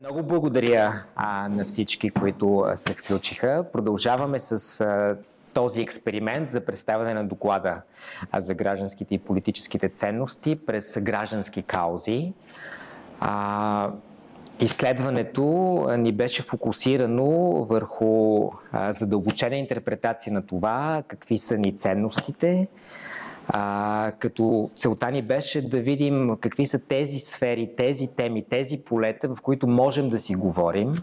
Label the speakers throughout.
Speaker 1: Много благодаря а, на всички, които а, се включиха. Продължаваме с а, този експеримент за представяне на доклада а, за гражданските и политическите ценности през граждански каузи. А, изследването ни беше фокусирано върху а, задълбочена интерпретация на това какви са ни ценностите, а, като целта ни беше да видим какви са тези сфери, тези теми, тези полета, в които можем да си говорим,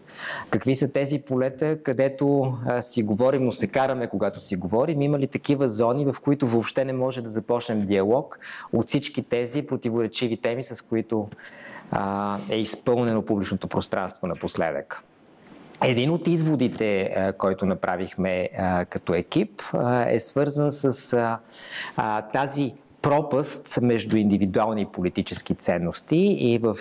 Speaker 1: какви са тези полета, където а, си говорим, но се караме, когато си говорим, има ли такива зони, в които въобще не може да започнем диалог от всички тези противоречиви теми, с които а, е изпълнено публичното пространство напоследък. Един от изводите, който направихме като екип, е свързан с тази пропаст между индивидуални политически ценности и в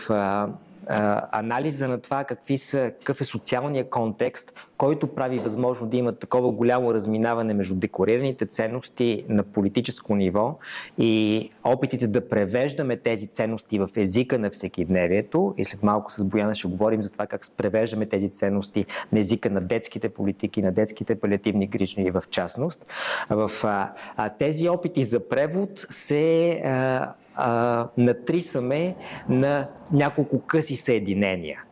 Speaker 1: анализа на това какви са, какъв е социалния контекст, който прави възможно да има такова голямо разминаване между декорираните ценности на политическо ниво и опитите да превеждаме тези ценности в езика на всекидневието. И след малко с Бояна ще говорим за това как превеждаме тези ценности на езика на детските политики, на детските палиативни грижни в частност. В а, а, тези опити за превод се а, а, натрисаме на няколко къси съединения.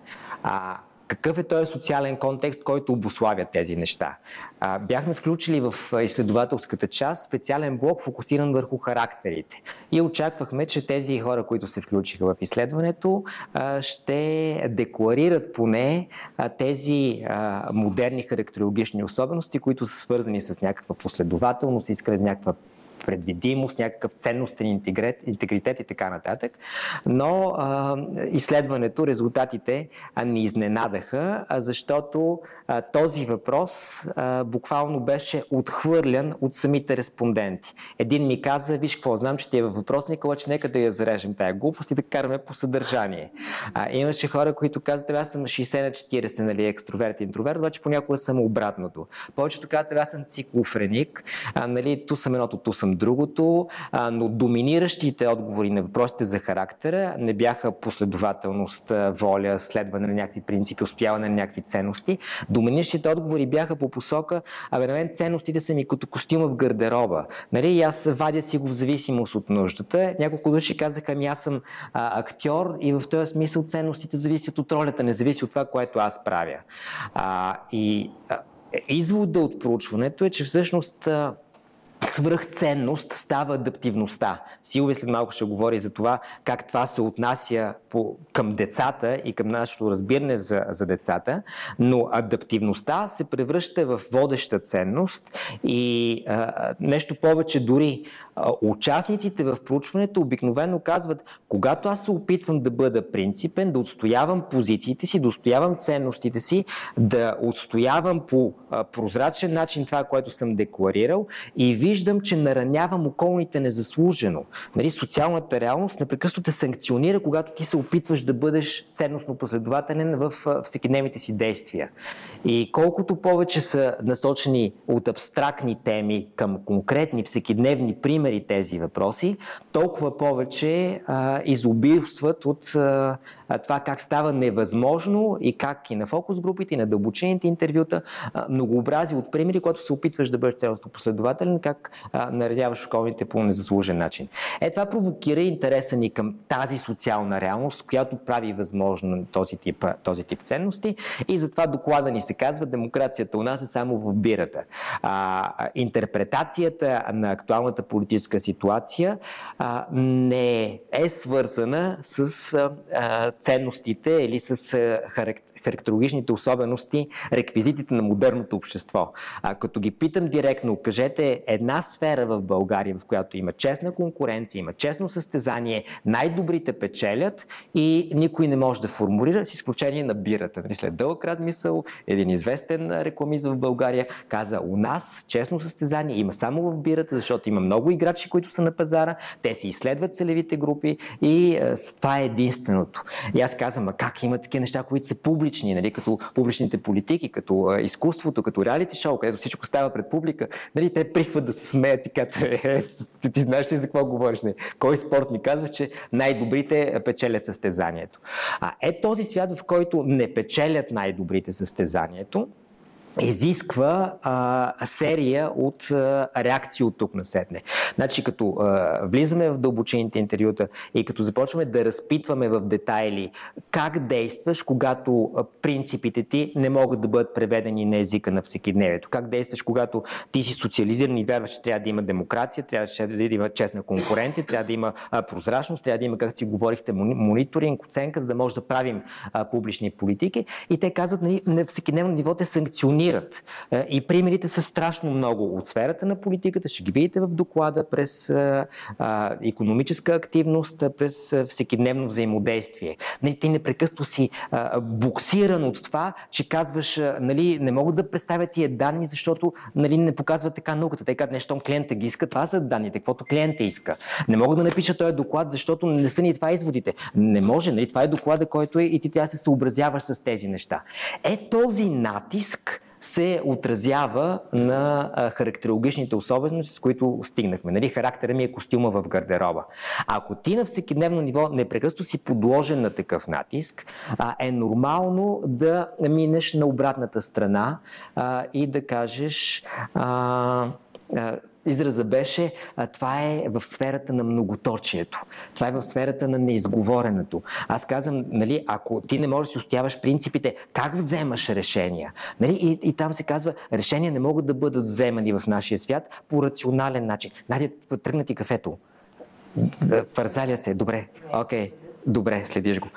Speaker 1: А, какъв е този социален контекст, който обославя тези неща? А, бяхме включили в изследователската част специален блок, фокусиран върху характерите. И очаквахме, че тези хора, които се включиха в изследването, а, ще декларират поне а, тези модерни характерологични особености, които са свързани с някаква последователност, искали с някаква предвидимост, някакъв ценностен интегритет, интегритет и така нататък. Но а, изследването, резултатите а, ни изненадаха, а, защото този въпрос а, буквално беше отхвърлян от самите респонденти. Един ми каза, виж какво, знам, че ти е във въпросника, обаче нека да я зарежем тая глупост и да караме по съдържание. А, имаше хора, които казват, аз съм 60 на 40, нали, екстроверт и интроверт, обаче понякога съм обратното. Повечето казват, аз съм циклофреник, а, нали, ту съм едното, ту съм другото, а, но доминиращите отговори на въпросите за характера не бяха последователност, воля, следване на някакви принципи, устояване на някакви ценности. Доминиращите отговори бяха по посока, абе на мен ценностите са ми като костюма в гардероба. Нали? И аз вадя си го в зависимост от нуждата. Няколко души казаха, ами аз съм а, актьор и в този смисъл ценностите зависят от ролята, не зависи от това, което аз правя. А, и а, извода от проучването е, че всъщност свръхценност става адаптивността. Силви след малко ще говори за това как това се отнася по, към децата и към нашето разбиране за, за децата, но адаптивността се превръща в водеща ценност и а, нещо повече дори а, участниците в проучването обикновено казват, когато аз се опитвам да бъда принципен, да отстоявам позициите си, да отстоявам ценностите си, да отстоявам по а, прозрачен начин това, което съм декларирал и виждам виждам, че наранявам околните незаслужено. Нали, социалната реалност непрекъснато те санкционира, когато ти се опитваш да бъдеш ценностно последователен в всекидневните си действия. И колкото повече са насочени от абстрактни теми към конкретни всекидневни примери тези въпроси, толкова повече а, изобилстват от а, това как става невъзможно и как и на фокус групите, и на дълбочените интервюта, многообразие от примери, когато се опитваш да бъдеш цялостно последователен, как наредяваш околните по незаслужен начин. Е, това провокира интереса ни към тази социална реалност, която прави възможно този тип, този тип ценности и затова доклада ни се казва, демокрацията у нас е само в бирата. А, интерпретацията на актуалната политическа ситуация а, не е свързана с а, ценностите или с характерологичните особености, реквизитите на модерното общество. А като ги питам директно, кажете една сфера в България, в която има честна конкуренция, има честно състезание, най-добрите печелят и никой не може да формулира, с изключение на бирата. Нали, след дълъг размисъл, един известен рекламист в България каза, у нас честно състезание има само в бирата, защото има много играчи, които са на пазара, те си изследват целевите групи и това е единственото. И аз казвам, а как има такива неща, които са публични? Публични, нали, като публичните политики, като изкуството, като реалити шоу, където всичко става пред публика, нали, те прихват да се смеят и като е, ти, ти знаеш ли за какво говориш? Не? Кой спорт ми казва, че най-добрите печелят състезанието? А е този свят, в който не печелят най-добрите състезанието, изисква а, серия от а, реакции от тук на сетне. Значи, като а, влизаме в дълбочините интервюта и като започваме да разпитваме в детайли как действаш, когато а, принципите ти не могат да бъдат преведени на езика на всекидневието. Как действаш, когато ти си социализиран и вярваш, че трябва да има демокрация, трябва да има честна конкуренция, трябва да има а, прозрачност, трябва да има, как си говорихте, мониторинг, оценка, за да може да правим а, публични политики. И те казват, нали, на всекидневно ниво те санкционират функционират. Е, и примерите са страшно много от сферата на политиката. Ще ги видите в доклада през економическа активност, през всекидневно взаимодействие. Нали, ти непрекъсто си буксиран от това, че казваш, нали, не могат да представят тия данни, защото нали, не показват така науката. Те казват, нещо клиента ги иска, това са данните, каквото клиента иска. Не мога да напиша този доклад, защото не са ни това изводите. Не може, нали, това е доклада, който е и ти трябва да се съобразяваш с тези неща. Е този натиск се отразява на характерологичните особености, с които стигнахме. Нали, характера ми е костюма в гардероба. Ако ти на всекидневно ниво непрекъснато си подложен на такъв натиск, е нормално да минеш на обратната страна и да кажеш израза беше, а, това е в сферата на многоточието. Това е в сферата на неизговореното. Аз казвам, нали, ако ти не можеш да си устояваш принципите, как вземаш решения? Нали, и, и там се казва, решения не могат да бъдат вземани в нашия свят по рационален начин. Надя, тръгна ти кафето. Фарзаля се. Добре. Окей. Okay. Добре, следиш го.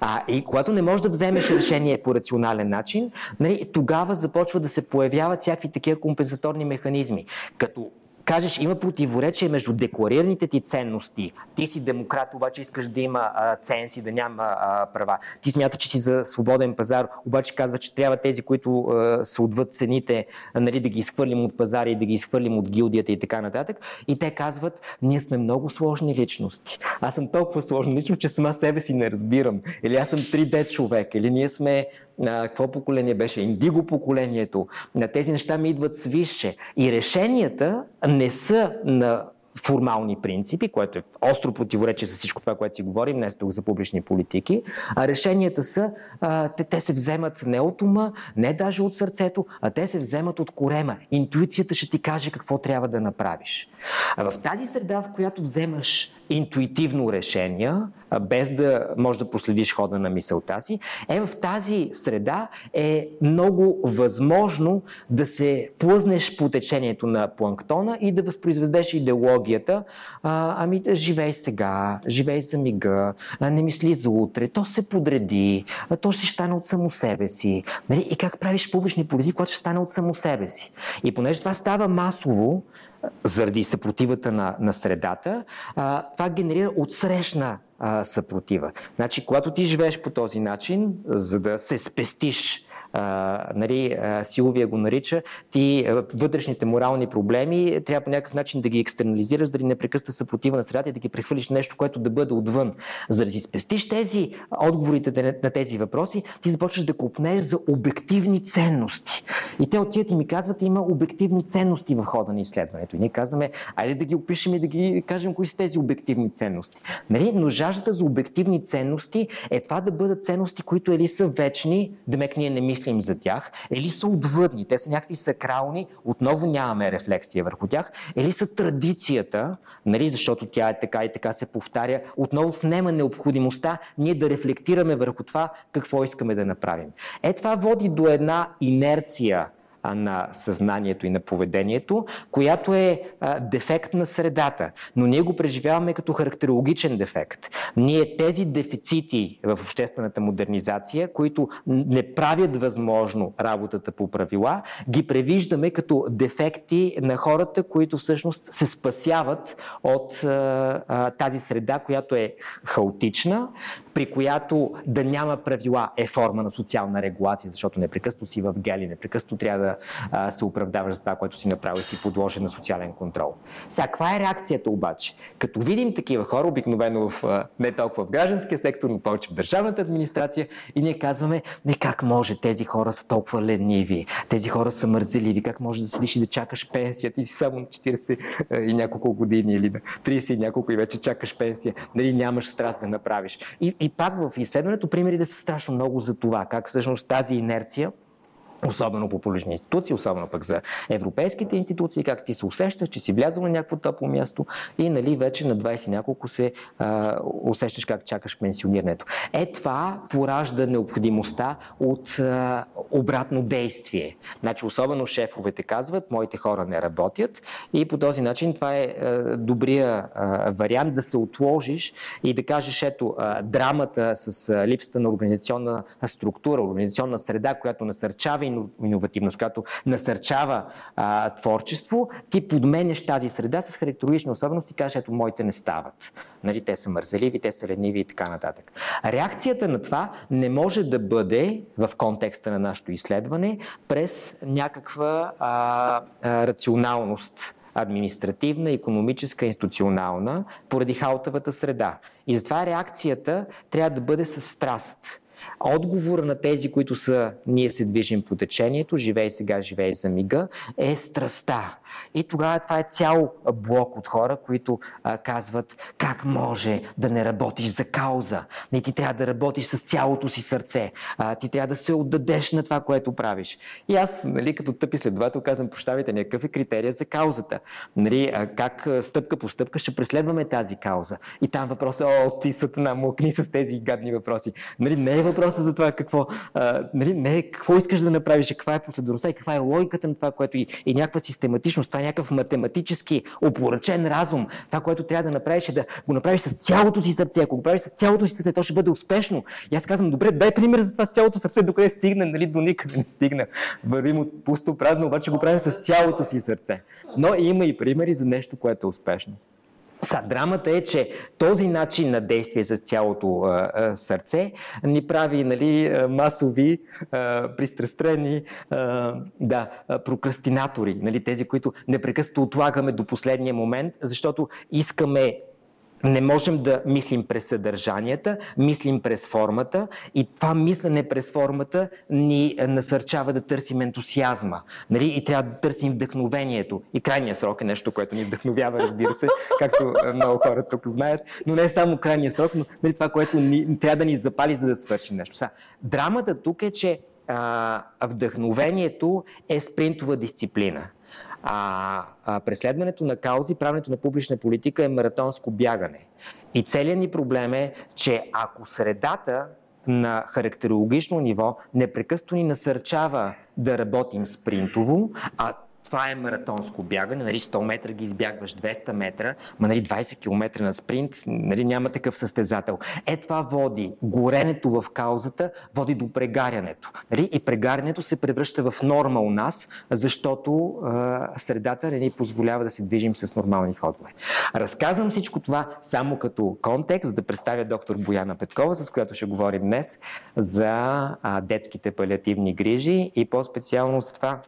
Speaker 1: А, и когато не можеш да вземеш решение по рационален начин, нали, тогава започва да се появяват всякакви такива компенсаторни механизми, като кажеш, има противоречие между декларираните ти ценности. Ти си демократ, обаче искаш да има а, цензи, да няма а, права. Ти смяташ, че си за свободен пазар, обаче казва, че трябва тези, които а, са отвъд цените, а, нали, да ги изхвърлим от пазара и да ги изхвърлим от гилдията и така нататък. И те казват, ние сме много сложни личности. Аз съм толкова сложна личност, че сама себе си не разбирам. Или аз съм 3D човек, или ние сме на какво поколение беше, индиго поколението, на тези неща ми идват свише. И решенията не са на формални принципи, което е остро противоречие с всичко това, което си говорим днес тук за публични политики, а решенията са, а, те, те се вземат не от ума, не даже от сърцето, а те се вземат от корема. Интуицията ще ти каже какво трябва да направиш. А в тази среда, в която вземаш интуитивно решение, без да можеш да последиш хода на мисълта си, е в тази среда е много възможно да се плъзнеш по течението на планктона и да възпроизведеш идеологията. А, ами живей сега, живей за мига, не мисли за утре, то се подреди, то ще стане от само себе си. Нали? И как правиш публични политики, когато ще стане от само себе си. И понеже това става масово, заради съпротивата на, на средата, а, това генерира отсрещна а, съпротива. Значи, когато ти живееш по този начин, за да се спестиш а, нали, Силовия го нарича, ти вътрешните морални проблеми трябва по някакъв начин да ги екстернализираш, да непрекъсна съпротива на средата и да ги прехвърлиш нещо, което да бъде отвън. За да си спестиш тези отговорите на тези въпроси, ти започваш да купнеш за обективни ценности. И те отиват и ми казват, има обективни ценности в хода на изследването. И ние казваме, айде да ги опишем и да ги кажем кои са тези обективни ценности. Нали? Но жаждата за обективни ценности е това да бъдат ценности, които или са вечни, демек ние не мислим мислим за тях, или са отвъдни, те са някакви сакрални, отново нямаме рефлексия върху тях, или са традицията, нали, защото тя е така и така се повтаря, отново снема необходимостта ние да рефлектираме върху това какво искаме да направим. Е това води до една инерция на съзнанието и на поведението, която е дефект на средата. Но ние го преживяваме като характерологичен дефект. Ние тези дефицити в обществената модернизация, които не правят възможно работата по правила, ги превиждаме като дефекти на хората, които всъщност се спасяват от тази среда, която е хаотична, при която да няма правила е форма на социална регулация, защото непрекъснато си в гели, непрекъснато трябва да а, се оправдаваш за това, което си направил и си подложен на социален контрол. Сега, каква е реакцията обаче? Като видим такива хора, обикновено в, а, не толкова в гражданския сектор, но повече в държавната администрация, и ние казваме, не как може, тези хора са толкова лениви, тези хора са мързеливи, как може да седиш и да чакаш пенсия, ти си само на 40 и няколко години или на 30 и няколко и вече чакаш пенсия, нали, нямаш страст да направиш. И, и пак в изследването примерите са страшно много за това, как всъщност тази инерция особено по публични институции, особено пък за европейските институции, как ти се усещаш, че си влязъл на някакво топло място и нали, вече на 20 няколко се а, усещаш как чакаш пенсионирането. Е това поражда необходимостта от а, обратно действие. Значи, особено шефовете казват, моите хора не работят и по този начин това е а, добрия а, вариант да се отложиш и да кажеш, ето, а, драмата с а, липсата на организационна структура, организационна среда, която насърчава иновативност, която насърчава а, творчество, ти подменяш тази среда с характерологични особености и кажеш, ето моите не стават. Нали, те са мързеливи, те са лениви и така нататък. Реакцията на това не може да бъде в контекста на нашето изследване през някаква а, а, рационалност административна, економическа, институционална, поради хаотовата среда. И затова реакцията трябва да бъде с страст. Отговора на тези, които са ние се движим по течението, живей сега, живей за мига, е страста. И тогава това е цял блок от хора, които а, казват как може да не работиш за кауза. Не ти трябва да работиш с цялото си сърце. А, ти трябва да се отдадеш на това, което правиш. И аз, нали, като тъпи следовател, казвам, прощавайте, някакъв е критерия за каузата. Нали, а, как стъпка по стъпка ще преследваме тази кауза. И там въпросът е, о, ти сатана, млъкни с тези гадни въпроси. Нали, не е въпроса за това какво, а, нали, не е какво искаш да направиш, каква е последователността и каква е логиката на това, което и, и някаква систематичност. Това е някакъв математически опоръчен разум. Това, което трябва да направиш е да го направиш с цялото си сърце. Ако го правиш с цялото си сърце, то ще бъде успешно. И аз казвам, добре, дай пример за това с цялото сърце, докъде стигна, нали, до никъде не стигна. Вървим от пусто празно, обаче го правим с цялото си сърце. Но има и примери за нещо, което е успешно. Са, драмата е, че този начин на действие с цялото а, сърце ни прави нали, масови, а, пристрастрени а, да, прокрастинатори, нали, тези, които непрекъснато отлагаме до последния момент, защото искаме не можем да мислим през съдържанията, мислим през формата и това мислене през формата ни насърчава да търсим ентусиазма. Нали? И трябва да търсим вдъхновението. И крайният срок е нещо, което ни вдъхновява, разбира се, както много хора тук знаят. Но не е само крайният срок, но нали, това, което ни, трябва да ни запали, за да свършим нещо. Са, драмата тук е, че а, вдъхновението е спринтова дисциплина. А, а преследването на каузи, правенето на публична политика е маратонско бягане. И целият ни проблем е, че ако средата на характерологично ниво непрекъснато ни насърчава да работим спринтово, а това е маратонско бягане, нали 100 метра ги избягваш, 200 метра, ма нали 20 км на спринт, нали няма такъв състезател. Е това води, горенето в каузата води до прегарянето. Нали? И прегарянето се превръща в норма у нас, защото а, средата не ни позволява да се движим с нормални ходове. Разказвам всичко това само като контекст, да представя доктор Бояна Петкова, с която ще говорим днес за а, детските палиативни грижи и по-специално за това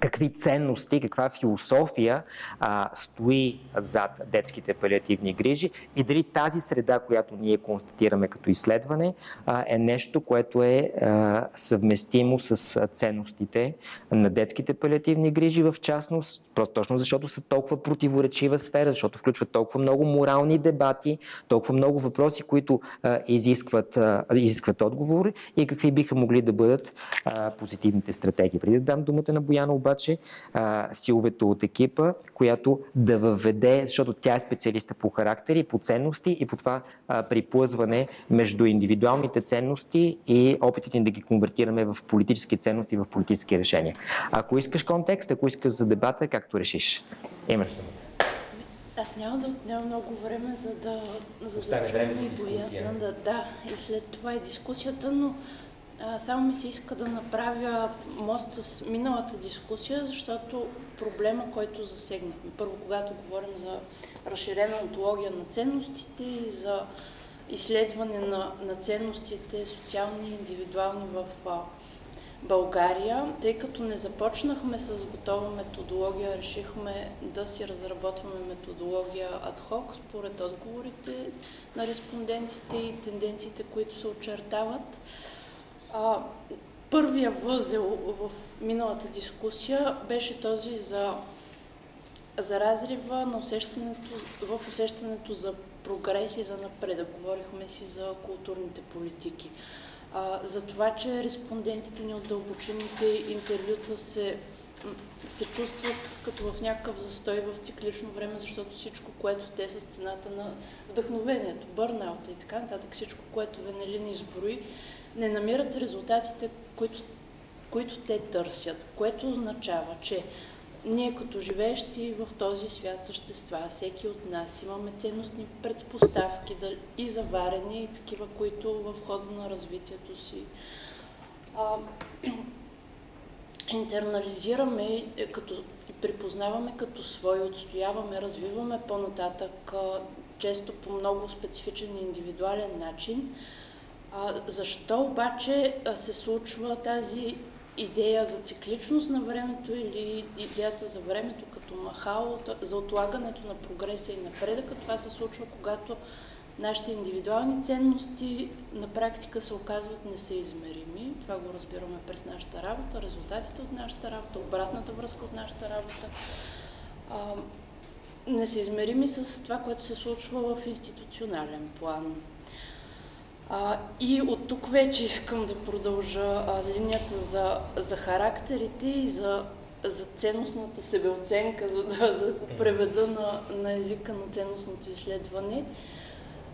Speaker 1: какви ценности, каква философия а, стои зад детските палиативни грижи и дали тази среда, която ние констатираме като изследване, а, е нещо, което е а, съвместимо с ценностите на детските палиативни грижи, в частност, просто точно защото са толкова противоречива сфера, защото включват толкова много морални дебати, толкова много въпроси, които а, изискват, а, изискват отговори и какви биха могли да бъдат а, позитивните стратегии. Преди да дам думата на Бояна обаче а, силовете от екипа, която да въведе, защото тя е специалиста по характери, по ценности и по това а, приплъзване между индивидуалните ценности и опитите ни да ги конвертираме в политически ценности, в политически решения. Ако искаш контекст, ако искаш за дебата, както решиш. Имаш думата.
Speaker 2: Аз няма да няма много време, за да,
Speaker 1: за Остане да време за дискусия.
Speaker 2: Да, да, и след това е дискусията, но само ми се иска да направя мост с миналата дискусия, защото проблема, който засегнахме. Първо, когато говорим за разширена онтология на ценностите и за изследване на, на ценностите, социални и индивидуални в, България, тъй като не започнахме с готова методология, решихме да си разработваме методология адхок според отговорите на респондентите и тенденциите, които се очертават. А, първия възел в миналата дискусия беше този за, за разрива на усещането, в усещането за прогрес и за напредък. Говорихме си за културните политики а, за това, че респондентите ни от дълбочините интервюта се, се чувстват като в някакъв застой в циклично време, защото всичко, което те с цената на вдъхновението, бърнаута и така нататък, всичко, което Венелин изброи, не намират резултатите, които, които те търсят, което означава, че ние като живеещи в този свят същества, всеки от нас имаме ценностни предпоставки да, и заварени, и такива, които в хода на развитието си а, интернализираме е, като, и припознаваме като свои, отстояваме, развиваме по-нататък, често по много специфичен индивидуален начин. А, защо обаче се случва тази идея за цикличност на времето или идеята за времето като махало, за отлагането на прогреса и напредъка. Това се случва, когато нашите индивидуални ценности на практика се оказват несъизмерими. Това го разбираме през нашата работа, резултатите от нашата работа, обратната връзка от нашата работа. А, несъизмерими с това, което се случва в институционален план. А, и от тук вече искам да продължа а, линията за, за характерите и за, за ценностната себеоценка, за да, за да го преведа на, на езика на ценностното изследване.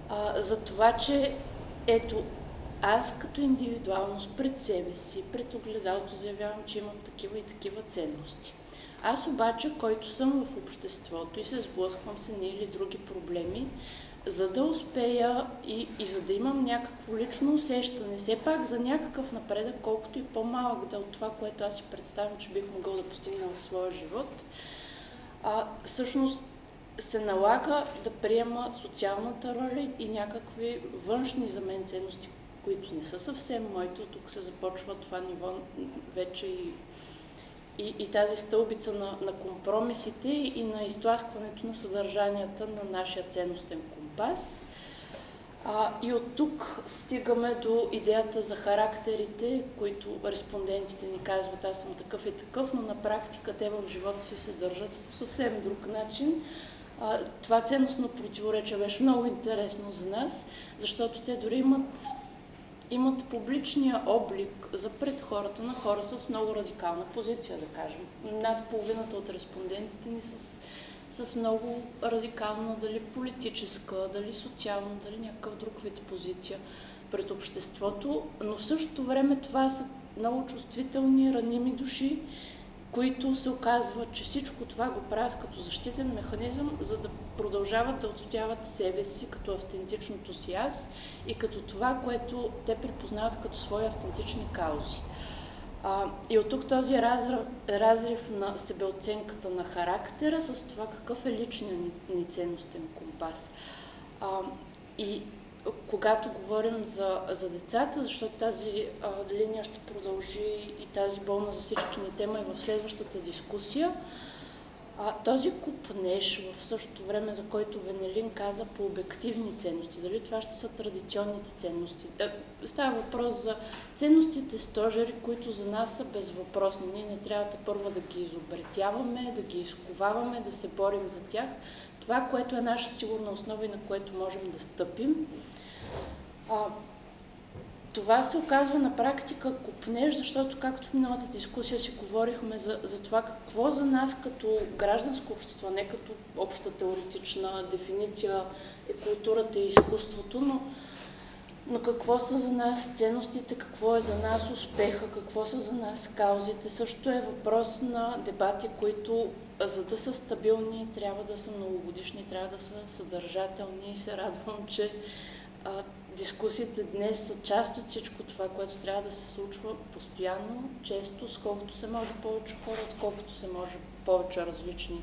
Speaker 2: А, за това, че ето, аз като индивидуалност пред себе си, пред огледалото заявявам, че имам такива и такива ценности. Аз обаче, който съм в обществото и се сблъсквам с едни или други проблеми, за да успея и, и за да имам някакво лично усещане, все пак за някакъв напредък, колкото и по-малък да е от това, което аз си представям, че бих могъл да постигна в своя живот, а, всъщност се налага да приема социалната роля и някакви външни за мен ценности, които не са съвсем моите. Тук се започва това ниво вече и и, и тази стълбица на, на компромисите и на изтласкването на съдържанията на нашия ценностен компас. А, и от тук стигаме до идеята за характерите, които респондентите ни казват, аз съм такъв и такъв, но на практика те в живота си се държат по съвсем друг начин. А, това ценностно противоречие беше много интересно за нас, защото те дори имат имат публичния облик за пред хората на хора с много радикална позиция, да кажем. Над половината от респондентите ни с, с много радикална, дали политическа, дали социална, дали някакъв друг вид позиция пред обществото, но в същото време това са много чувствителни, раними души, които се оказва, че всичко това го правят като защитен механизъм, за да продължават да отстояват себе си като автентичното си аз и като това, което те припознават като свои автентични каузи. А, и от тук този разрив, разрив на себеоценката на характера с това какъв е личният ни, ценностен компас. А, и когато говорим за, за децата, защото тази а, линия ще продължи и тази болна за всички ни тема и в следващата дискусия, а, този купнеж в същото време, за който Венелин каза по обективни ценности, дали това ще са традиционните ценности. Е, става въпрос за ценностите стожери, които за нас са безвъпросни. Ние не трябва да първо да ги изобретяваме, да ги изковаваме, да се борим за тях. Това, което е наша сигурна основа и на което можем да стъпим. А, това се оказва на практика купнеж, защото както в миналата дискусия си говорихме за, за това какво за нас като гражданско общество, не като обща теоретична дефиниция е културата и изкуството, но, но какво са за нас ценностите, какво е за нас успеха, какво са за нас каузите, също е въпрос на дебати, които за да са стабилни, трябва да са многогодишни, трябва да са съдържателни. И се радвам, че дискусиите днес са част от всичко това, което трябва да се случва постоянно, често, сколкото се може повече хора, отколкото се може повече различни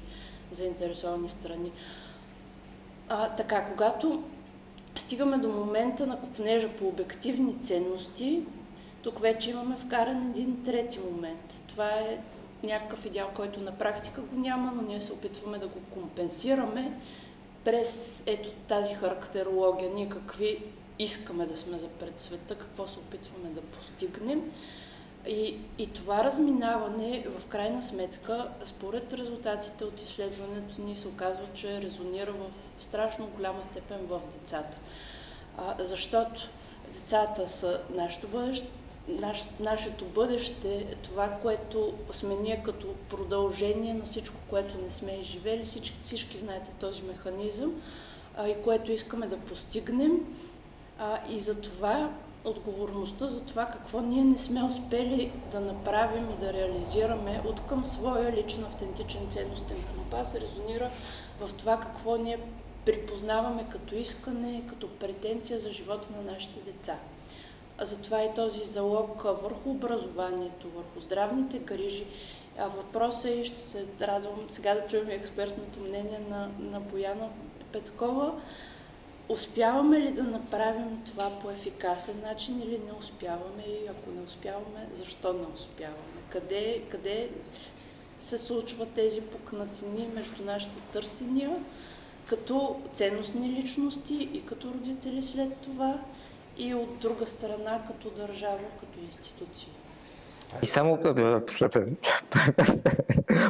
Speaker 2: заинтересовани страни. А, така, когато стигаме до момента на купнежа по обективни ценности, тук вече имаме вкаран един трети момент. Това е някакъв идеал, който на практика го няма, но ние се опитваме да го компенсираме през ето тази характерология. Ние какви искаме да сме за пред света, какво се опитваме да постигнем. И, и това разминаване, в крайна сметка, според резултатите от изследването ни се оказва, че резонира в страшно голяма степен в децата. А, защото децата са нашето бъдеще, наш, нашето бъдеще, това, което сме ние като продължение на всичко, което не сме изживели, всички, всички знаете този механизъм, а, и което искаме да постигнем. А, и за това отговорността за това какво ние не сме успели да направим и да реализираме от към своя личен автентичен ценностен компас резонира в това какво ние припознаваме като искане, като претенция за живота на нашите деца. А затова и този залог върху образованието, върху здравните грижи. А въпросът е, ще се радвам сега да чуем експертното мнение на, на Бояна Петкова, Успяваме ли да направим това по ефикасен начин или не успяваме и ако не успяваме, защо не успяваме? Къде, къде се случват тези пукнатини между нашите търсения като ценностни личности и като родители след това и от друга страна като държава, като институция?
Speaker 1: И само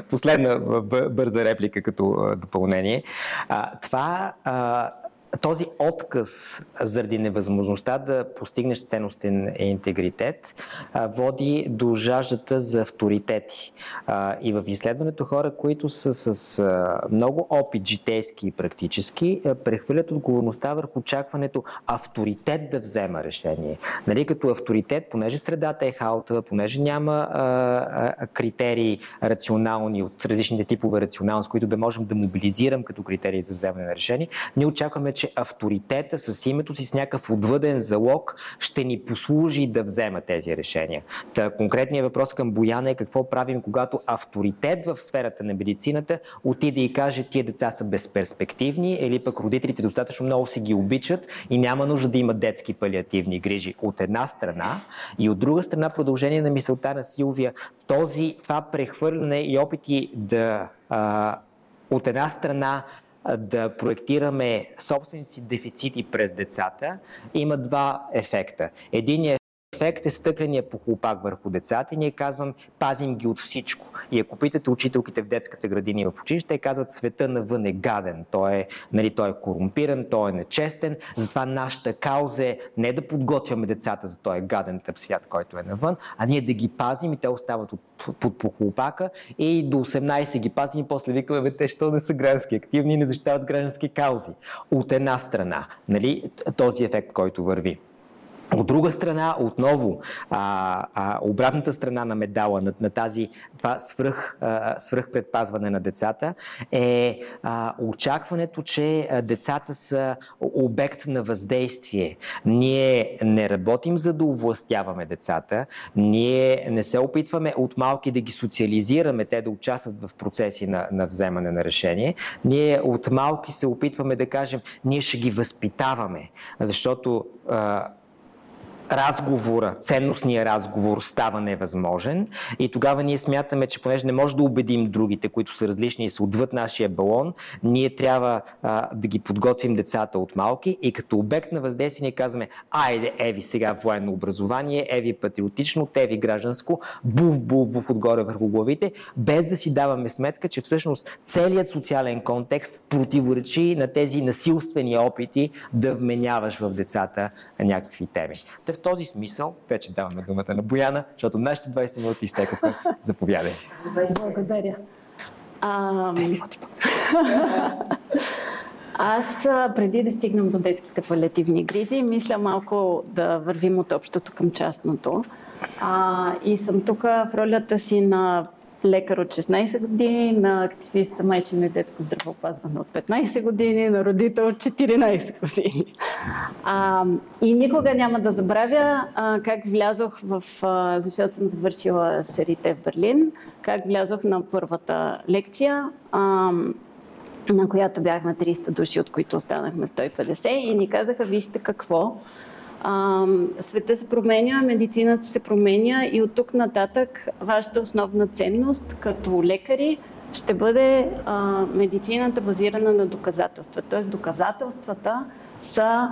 Speaker 1: последна бърза реплика като допълнение. Това този отказ заради невъзможността да постигнеш ценностен интегритет води до жаждата за авторитети. И в изследването хора, които са с много опит житейски и практически, прехвърлят отговорността върху очакването авторитет да взема решение. Нали, като авторитет, понеже средата е хаотова, понеже няма критерии рационални от различните типове рационалност, които да можем да мобилизирам като критерии за вземане на решение, ние очакваме, че че авторитета с името си с някакъв отвъден залог ще ни послужи да взема тези решения. Та, конкретният въпрос към Бояна е какво правим, когато авторитет в сферата на медицината отиде и каже, тия деца са безперспективни или пък родителите достатъчно много си ги обичат и няма нужда да имат детски палиативни грижи от една страна и от друга страна продължение на мисълта на Силвия, този, това прехвърляне и опити да а, от една страна да проектираме собствените си дефицити през децата, има два ефекта. Единият ефект е стъкления похлопак върху децата и ние казвам, пазим ги от всичко. И ако питате учителките в детската градина и в училище, те казват, света навън е гаден, той е, нали, той е корумпиран, той е нечестен, затова нашата кауза е не да подготвяме децата за този гаден тъп свят, който е навън, а ние да ги пазим и те остават от, под похлопака и до 18 ги пазим и после викаме, те що не са граждански активни и не защитават граждански каузи. От една страна, нали, този ефект, който върви. От друга страна, отново, а, а, обратната страна на медала, на, на тази, това свръх, а, свръх предпазване на децата, е а, очакването, че децата са обект на въздействие. Ние не работим за да овластяваме децата, ние не се опитваме от малки да ги социализираме, те да участват в процеси на, на вземане на решение. Ние от малки се опитваме да кажем, ние ще ги възпитаваме, защото а, разговора, ценностния разговор става невъзможен. И тогава ние смятаме, че понеже не може да убедим другите, които са различни и са отвъд нашия балон, ние трябва а, да ги подготвим децата от малки. И като обект на въздействие ние казваме, айде, еви сега военно образование, еви патриотично, теви гражданско, був, був, був отгоре върху главите, без да си даваме сметка, че всъщност целият социален контекст противоречи на тези насилствени опити да вменяваш в децата някакви теми в този смисъл, вече даваме думата на Бояна, защото нашите 20 минути изтекоха. Заповядай.
Speaker 3: Благодаря. А, аз преди да стигнем до детските палиативни грижи, мисля малко да вървим от общото към частното. А, и съм тук в ролята си на лекар от 16 години, на активиста майчино и детско здравеопазване от 15 години, на родител от 14 години. А, и никога няма да забравя а, как влязох в, а, защото съм завършила Шарите в Берлин, как влязох на първата лекция. А, на която бяхме 300 души, от които останахме 150 и ни казаха, вижте какво, А, света се променя, медицината се променя и от тук нататък вашата основна ценност като лекари ще бъде а, медицината базирана на доказателства. Тоест доказателствата са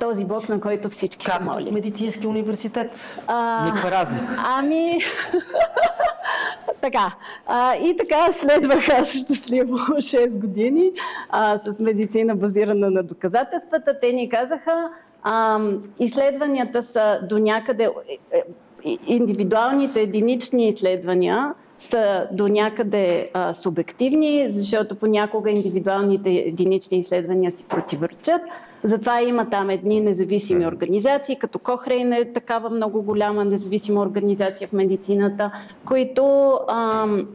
Speaker 3: този бог, на който всички
Speaker 4: как
Speaker 3: се молим.
Speaker 4: в медицински университет?
Speaker 3: А,
Speaker 4: Никаква разлика.
Speaker 3: Ами, така. А, и така следвах аз щастливо 6 години а, с медицина базирана на доказателствата. Те ни казаха, а, изследванията са до някъде, е, е, индивидуалните единични изследвания са до някъде а, субективни, защото понякога индивидуалните единични изследвания си противоречат. Затова има там едни независими организации, като Кохрейн е такава много голяма независима организация в медицината, които ам,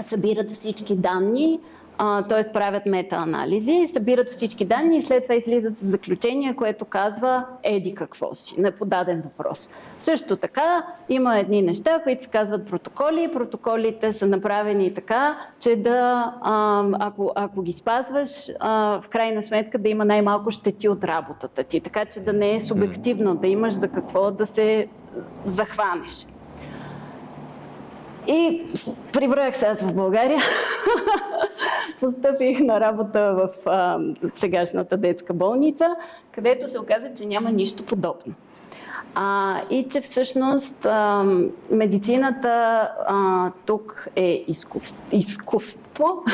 Speaker 3: събират всички данни, т.е. правят метаанализи, събират всички данни и след това излизат с заключение, което казва еди какво си, на подаден въпрос. Също така има едни неща, които се казват протоколи. Протоколите са направени така, че да, ако, ако ги спазваш, в крайна сметка да има най-малко щети от работата ти, така че да не е субективно, да имаш за какво да се захванеш. И приброях се аз в България. Постъпих на работа в а, сегашната детска болница, където се оказа, че няма нищо подобно. А, и че всъщност а, медицината а, тук е изкуство, изкуство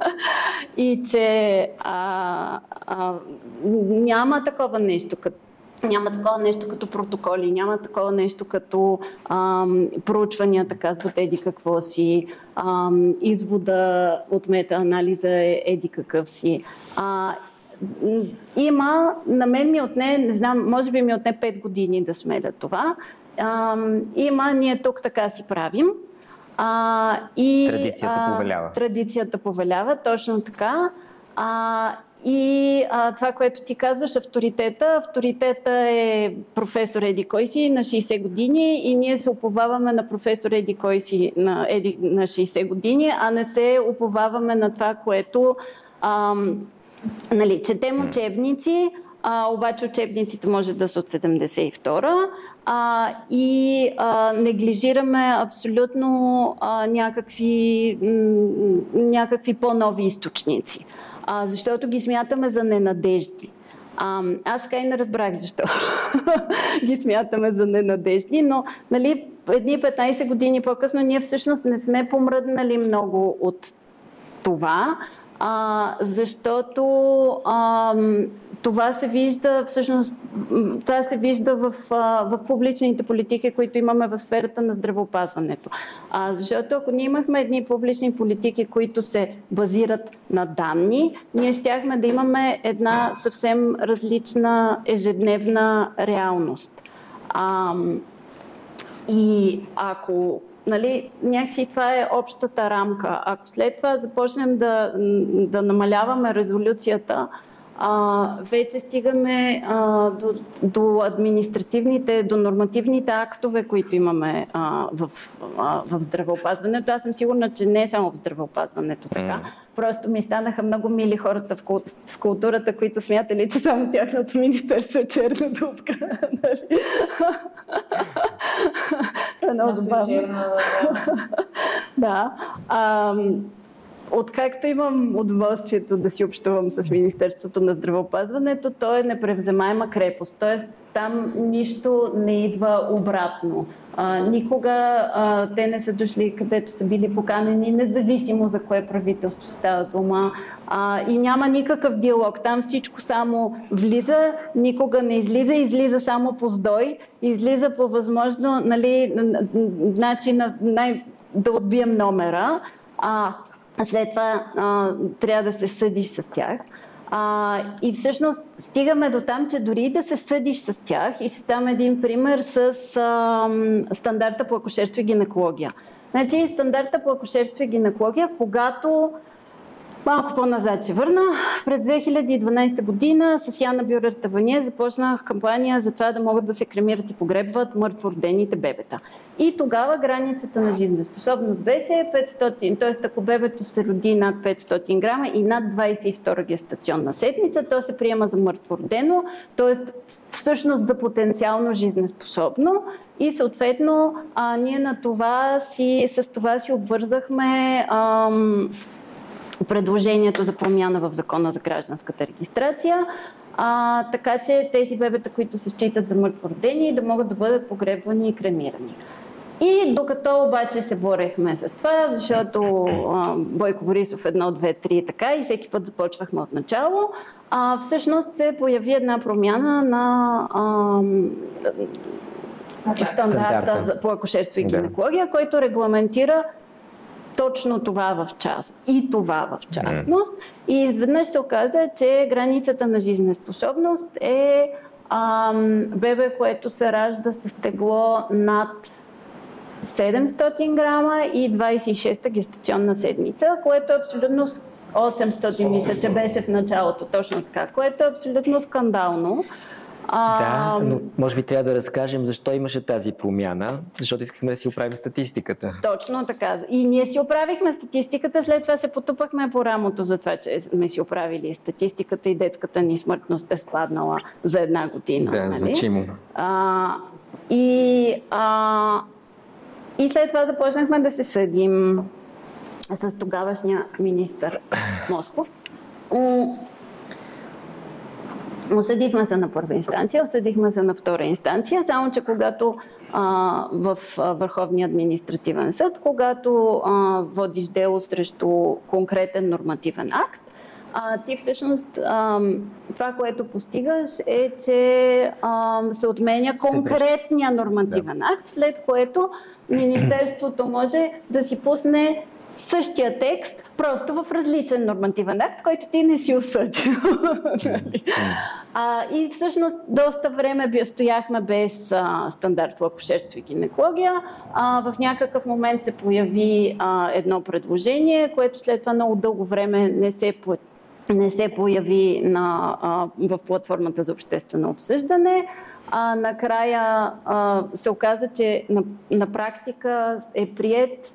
Speaker 3: и че а, а, няма такова нещо като няма такова нещо като протоколи, няма такова нещо като ам, проучванията казват еди какво си, ам, извода от метаанализа е еди какъв си. А, има, на мен ми отне, не знам, може би ми отне 5 години да смеля това. Ам, има, ние тук така си правим.
Speaker 1: А, и, традицията а, повелява.
Speaker 3: Традицията повелява, точно така. А, и а, това, което ти казваш, авторитета. Авторитета е професор Еди Койси на 60 години и ние се оповаваме на професор Еди Койси на, Еди, на 60 години, а не се оповаваме на това, което ам, нали, четем учебници, а, обаче учебниците може да са от 72 а, и а, неглижираме абсолютно а, някакви, м- някакви по-нови източници а, защото ги смятаме за ненадежди. А, аз така и не разбрах защо ги смятаме за ненадежди, но нали, едни 15 години по-късно ние всъщност не сме помръднали много от това, а, защото а, това се вижда, всъщност, това се вижда в, в публичните политики, които имаме в сферата на здравеопазването. А, защото ако ние имахме едни публични политики, които се базират на данни, ние щяхме да имаме една съвсем различна ежедневна реалност. А, и ако нали, някакси това е общата рамка. Ако след това започнем да, да намаляваме резолюцията, а, вече стигаме а, до, до административните, до нормативните актове, които имаме а, в, а, в здравеопазването. Аз съм сигурна, че не е само в здравеопазването така. Mm. Просто ми станаха много мили хората в кул... с културата, които смятали, че само тяхното министерство е черна дупка. Нали? е много забавно. да. Откакто имам удоволствието да си общувам с Министерството на здравеопазването, то е непревземаема крепост. Тоест, там нищо не идва обратно. А, никога а, те не са дошли където са били поканени, независимо за кое правителство става дума. А, и няма никакъв диалог. Там всичко само влиза, никога не излиза, излиза само по сдой, излиза по възможно нали, начин най- да отбием номера. А, след това а, трябва да се съдиш с тях. А, и всъщност стигаме до там, че дори да се съдиш с тях, и ще дам един пример с а, стандарта по акушерство и гинекология. Значи стандарта по акушерство и гинекология, когато Малко по-назад ще върна. През 2012 година с Яна Бюрер Тавания започнах кампания за това да могат да се кремират и погребват мъртвородените бебета. И тогава границата на жизнеспособност беше 500, т.е. ако бебето се роди над 500 грама и над 22 гестационна седмица, то се приема за мъртвородено, т.е. всъщност за потенциално жизнеспособно. И съответно а, ние на това си, с това си обвързахме ам, предложението за промяна в закона за гражданската регистрация, а, така че тези бебета, които се считат за мъртвородени, да могат да бъдат погребвани и кремирани. И докато обаче се борехме с това, защото а, Бойко Борисов едно, две, три така и всеки път започвахме от начало, а, всъщност се появи една промяна на а, стандарта за, по акушерство и гинекология, да. който регламентира точно това в част и това в частност. И изведнъж се оказа, че границата на жизнеспособност е ам, бебе, което се ражда с тегло над 700 грама и 26-та гестационна седмица, което е абсолютно 800, мисля, че беше в началото, точно така, което е абсолютно скандално.
Speaker 1: А... Да, но може би трябва да разкажем защо имаше тази промяна, защото искахме да си оправим статистиката.
Speaker 3: Точно така. И ние си оправихме статистиката, след това се потупахме по рамото за това, че сме си оправили статистиката и детската ни смъртност е спаднала за една година.
Speaker 1: Да, нали? значимо.
Speaker 3: А, и, а, и след това започнахме да се съдим с тогавашния министър Москов Осъдихме се на първа инстанция, осъдихме се на втора инстанция, само че когато а, в Върховния административен съд, когато а, водиш дело срещу конкретен нормативен акт, а, ти всъщност а, това, което постигаш е, че а, се отменя конкретния нормативен да. акт, след което Министерството може да си пусне същия текст, просто в различен нормативен акт, който ти не си осъдил. а, и всъщност доста време стояхме без а, стандарт по акушерство и гинекология. А, в някакъв момент се появи а, едно предложение, което след това много дълго време не се не се появи на, а, в платформата за обществено обсъждане. А, накрая а, се оказа, че на, на практика е прият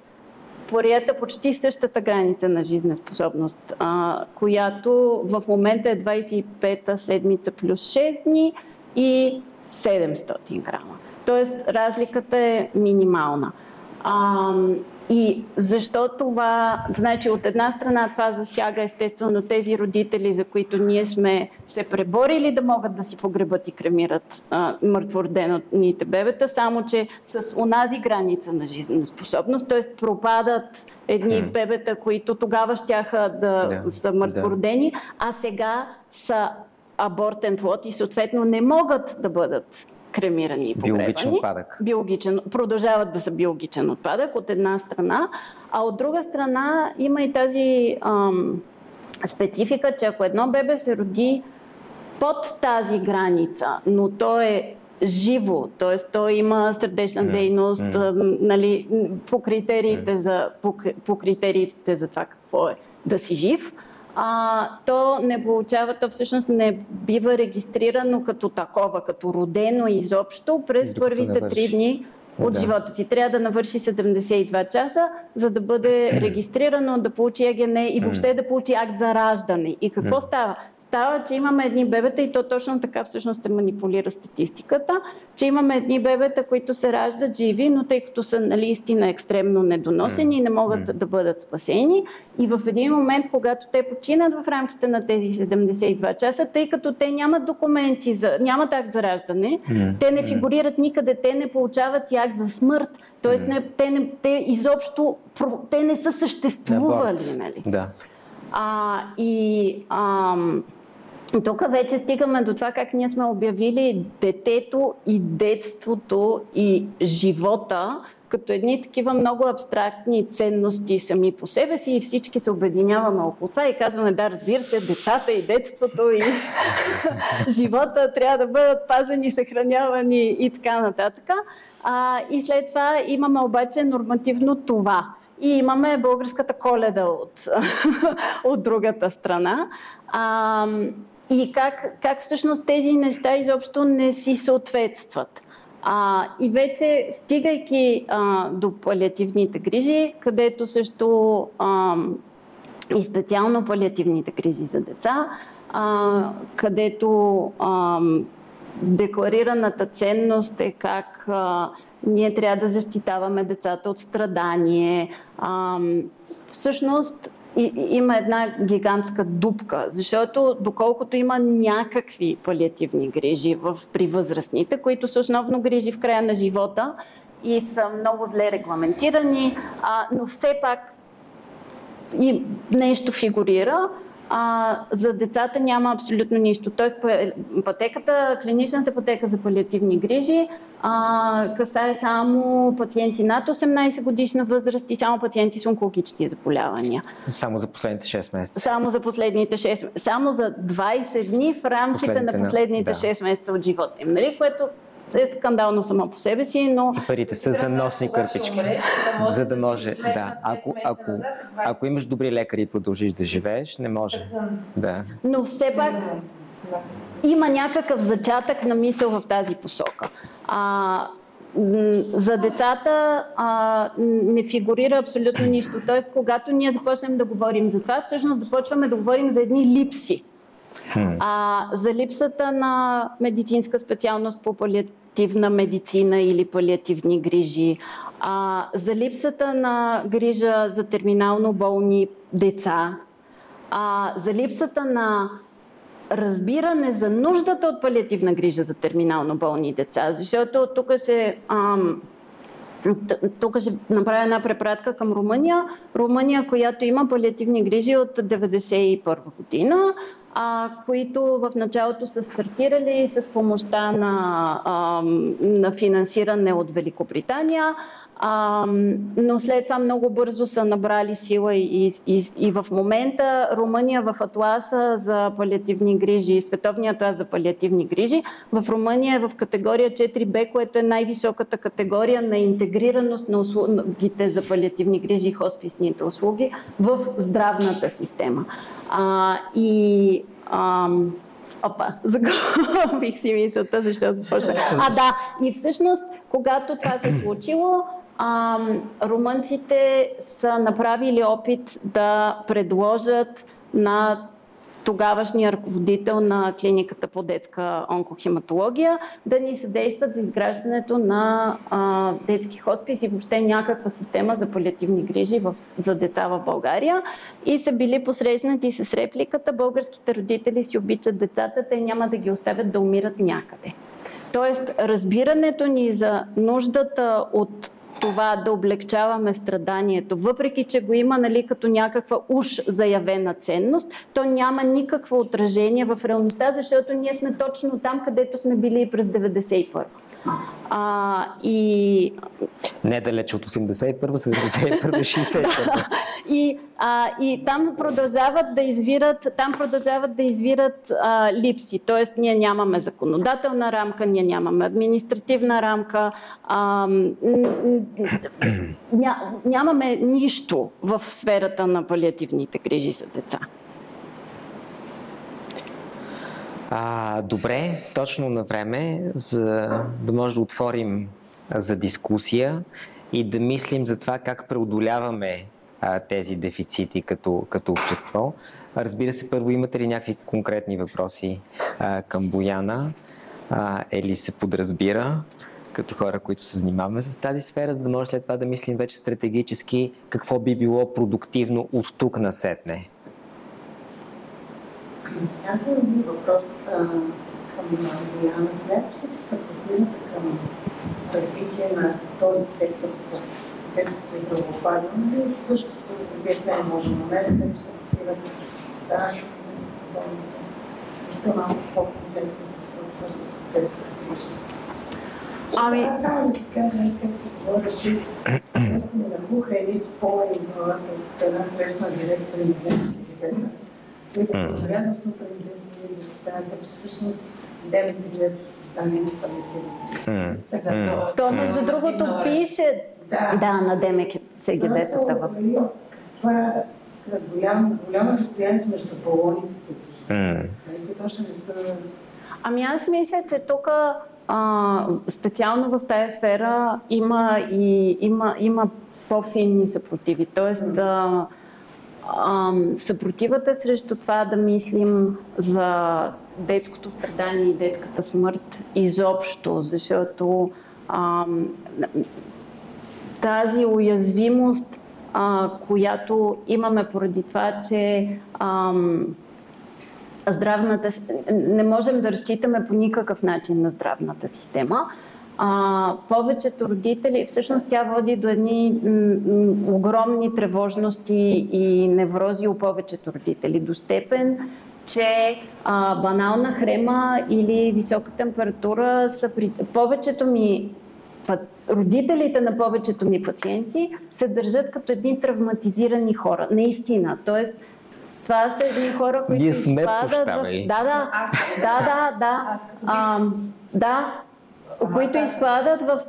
Speaker 3: порията почти същата граница на жизнеспособност, а, която в момента е 25-та седмица плюс 6 дни и 700 грама. Тоест разликата е минимална. А, и защо това, значи от една страна това засяга естествено тези родители, за които ние сме се преборили да могат да си погребат и кремират мъртвородените бебета, само че с онази граница на жизнеспособност, т.е. пропадат едни hmm. бебета, които тогава щяха да, да са мъртвородени, да. а сега са абортен плод и съответно не могат да бъдат кремирани и погребани.
Speaker 1: Биологичен отпадък.
Speaker 3: Биологичен, продължават да са биологичен отпадък от една страна, а от друга страна има и тази ам, специфика, че ако едно бебе се роди под тази граница, но то е живо, т.е. той има сърдечна mm. дейност mm. Нали, по, критериите mm. за, по, по критериите за това какво е да си жив, а, то не получава, то всъщност не бива регистрирано като такова, като родено изобщо през първите три дни от да. живота си. Трябва да навърши 72 часа, за да бъде регистрирано, да получи ЕГН и въобще да получи акт за раждане. И какво става? Става, че имаме едни бебета и то точно така всъщност се манипулира статистиката, че имаме едни бебета, които се раждат живи, но тъй като са нали, истина екстремно недоносени, не могат mm. да бъдат спасени. И в един момент, когато те починат в рамките на тези 72 часа, тъй като те нямат документи, за, нямат акт за раждане, mm. те не фигурират никъде, те не получават и акт за смърт, т.е. Не, те, не, те изобщо те не са съществували. Нали?
Speaker 1: Да.
Speaker 3: А, и ам, тук вече стигаме до това как ние сме обявили детето и детството и живота като едни такива много абстрактни ценности сами по себе си и всички се обединяваме около това и казваме да, разбира се, децата и детството и живота трябва да бъдат пазени, съхранявани и така нататък. А, и след това имаме обаче нормативно това. и имаме българската коледа от, от другата страна. А, и как, как всъщност тези неща изобщо не си съответстват. А, и вече, стигайки а, до палиативните грижи, където също а, и специално палиативните грижи за деца, а, където а, декларираната ценност е как а, ние трябва да защитаваме децата от страдание. А, всъщност и, има една гигантска дупка, защото доколкото има някакви палиативни грижи в, при възрастните, които са основно грижи в края на живота и са много зле регламентирани, а, но все пак и нещо фигурира, а, за децата няма абсолютно нищо. Тоест, пътеката, клиничната пътека за палиативни грижи а, касае само пациенти над 18 годишна възраст и само пациенти с онкологични заболявания.
Speaker 1: Само за последните 6 месеца.
Speaker 3: Само за последните 6 Само за 20 дни в рамките на последните да. 6 месеца от живота им. Нали? Което е скандално само по себе си, но...
Speaker 1: Парите са за носни кърпички. За да може, да. Ако, ако, ако имаш добри лекари и продължиш да живееш, не може. Да.
Speaker 3: Но все пак има някакъв зачатък на мисъл в тази посока. А, за децата а, не фигурира абсолютно нищо. Тоест, когато ние започнем да говорим за това, всъщност започваме да говорим за едни липси. А, за липсата на медицинска специалност по палиативна медицина или палиативни грижи, а, за липсата на грижа за терминално болни деца, а, за липсата на разбиране за нуждата от палиативна грижа за терминално болни деца, защото тук ще, ам, тук ще направя една препратка към Румъния. Румъния, която има палиативни грижи от 1991 година, а, които в началото са стартирали с помощта на, а, на финансиране от Великобритания, а, но след това много бързо са набрали сила и, и, и в момента Румъния в Атласа за палиативни грижи, Световния атлас за палиативни грижи, в Румъния е в категория 4Б, което е най-високата категория на интегрираност на услугите за палиативни грижи и хосписните услуги в здравната система. А, и ам, Опа, загубих си мисълта, защо започна. А, да, и всъщност, когато това се е случило, а, румънците са направили опит да предложат на тогавашния ръководител на клиниката по детска онкохематология да ни съдействат за изграждането на а, детски хоспис и въобще някаква система за палиативни грижи в, за деца в България. И са били посрещнати с репликата българските родители си обичат децата, те няма да ги оставят да умират някъде. Тоест, разбирането ни за нуждата от това да облегчаваме страданието, въпреки че го има нали, като някаква уж заявена ценност, то няма никакво отражение в реалността, защото ние сме точно там, където сме били и през 91 а, и...
Speaker 1: Не далеч от 81 71 61
Speaker 3: и, а, и там продължават да извират, там продължават да извират а, липси. Тоест, ние нямаме законодателна рамка, ние нямаме административна рамка, а, ня, нямаме нищо в сферата на палиативните грижи за деца.
Speaker 1: А, добре, точно на време, за да може да отворим за дискусия и да мислим за това как преодоляваме а, тези дефицити като, като общество. Разбира се, първо имате ли някакви конкретни въпроси а, към Бояна? А, или се подразбира като хора, които се занимаваме с тази сфера, за да може след това да мислим вече стратегически какво би било продуктивно от тук насетне?
Speaker 5: Аз имам един въпрос а, към Бояна. Смяташ ли, че съпротивата към развитие на този сектор в детското здравеопазване е същото обяснение може да намерим, като съпротивата срещу създаването на детската болница? Ще е малко по-интересно, какво свърза с детската грижа. Ами... Аз само да ти кажа, както говореше, просто ми нахуха едни спомени в главата от една срещна директор на университета които вероятностно преди 10 години защитават, че всъщност Деме се гледат създание за палиативни
Speaker 3: То, между другото, пише да, да на Демек СГД-тата. В...
Speaker 5: Това е голямо, голямо разстоянието между балоните, които
Speaker 1: Mm.
Speaker 5: които още не са...
Speaker 3: Ами аз мисля, че тук специално в тази сфера има и има, има по-финни съпротиви. Тоест, а, съпротивата срещу това да мислим за детското страдание и детската смърт изобщо, защото а, тази уязвимост, а, която имаме поради това, че а, здравната, не можем да разчитаме по никакъв начин на здравната система. А, повечето родители, всъщност тя води до едни м- м- огромни тревожности и неврози у повечето родители, до степен, че а, банална хрема или висока температура са при... повечето ми родителите на повечето ми пациенти се държат като едни травматизирани хора. Наистина. Тоест, това са едни хора, които
Speaker 1: Ние сме
Speaker 3: изпадат в... Да, да, да, да, да. А, да, които изпадат в,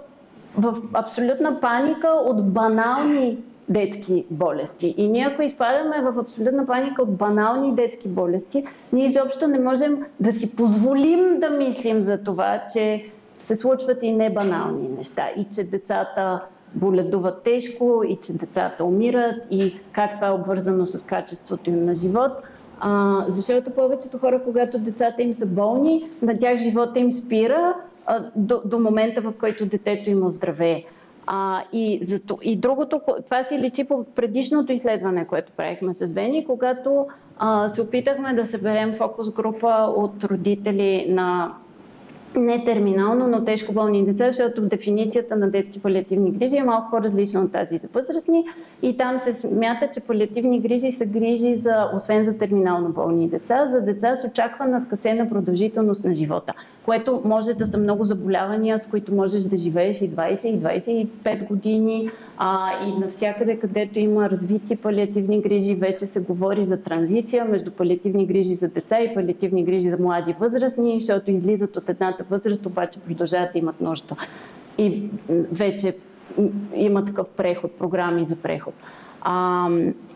Speaker 3: в абсолютна паника от банални детски болести. И ние ако изпадаме в абсолютна паника от банални детски болести, ние изобщо не можем да си позволим да мислим за това, че се случват и небанални неща и че децата боледуват тежко и че децата умират и как това е обвързано с качеството им на живот. А, защото повечето хора, когато децата им са болни, на тях живота им спира до, до момента, в който детето им оздравее. А, и, зато, и другото, това си личи по предишното изследване, което правихме с Вени, когато а, се опитахме да съберем фокус група от родители на не терминално, но тежко болни деца, защото дефиницията на детски палиативни грижи е малко по-различна от тази за възрастни и там се смята, че палиативни грижи са грижи за, освен за терминално болни деца, за деца с очаквана скъсена продължителност на живота, което може да са много заболявания, с които можеш да живееш и 20, и 25 години а, и навсякъде, където има развити палиативни грижи, вече се говори за транзиция между палиативни грижи за деца и палиативни грижи за млади възрастни, защото излизат от едната възраст, обаче продължават да имат нужда. И вече има такъв преход, програми за преход. А,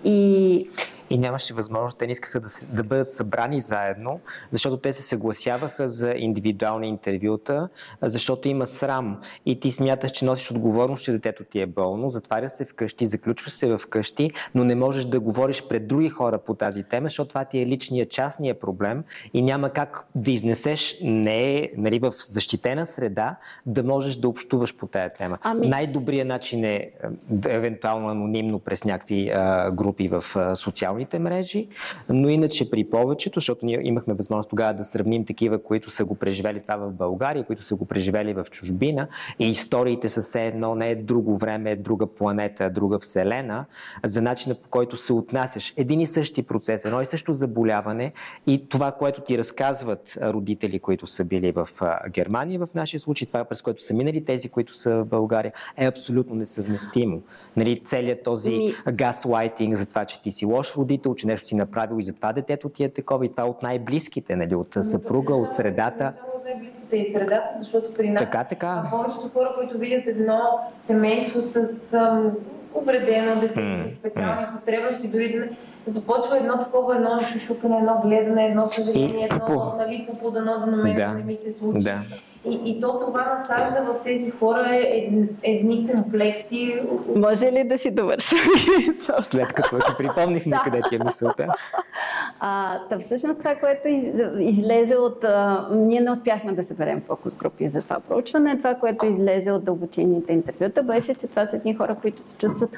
Speaker 3: и
Speaker 1: и нямаше възможност. Те не искаха да, се, да бъдат събрани заедно, защото те се съгласяваха за индивидуални интервюта, защото има срам и ти смяташ, че носиш отговорност, че детето ти е болно, затваря се вкъщи, заключваш се вкъщи, но не можеш да говориш пред други хора по тази тема, защото това ти е личният, частният проблем и няма как да изнесеш не е, нали, в защитена среда, да можеш да общуваш по тая тема. Ами... Най-добрият начин е евентуално анонимно през някакви а, групи в а, социални социалните мрежи, но иначе при повечето, защото ние имахме възможност тогава да сравним такива, които са го преживели това в България, които са го преживели в чужбина и историите са все едно, не е друго време, е друга планета, друга вселена, за начина по който се отнасяш. Един и същи процес, едно и също заболяване и това, което ти разказват родители, които са били в Германия в нашия случай, това през което са минали тези, които са в България, е абсолютно несъвместимо. Нали, целият този Ми... газлайтинг за това, че ти си лош родител, че нещо си направил и затова детето ти е такова и това от най-близките, нали, от съпруга, от средата.
Speaker 6: от най-близките и средата, защото при нас
Speaker 1: така, така.
Speaker 6: повечето хора, които видят едно семейство с ам, увредено дете, mm. с специални mm. потребности, дори да започва едно такова, едно шушукане, едно гледане, едно съжаление, едно нали, попудано да на мен да. не ми се случи. Да. И, и то това насажда в тези хора е ед, едни комплекси.
Speaker 3: Може ли да си довърша?
Speaker 1: След като ти припомнихме къде ти е мисълта.
Speaker 3: А, та всъщност това, което из, излезе от... А, ние не успяхме да съберем фокус групи за това проучване. Това, което излезе от дълбочените интервюта, беше, че това са едни хора, които се чувстват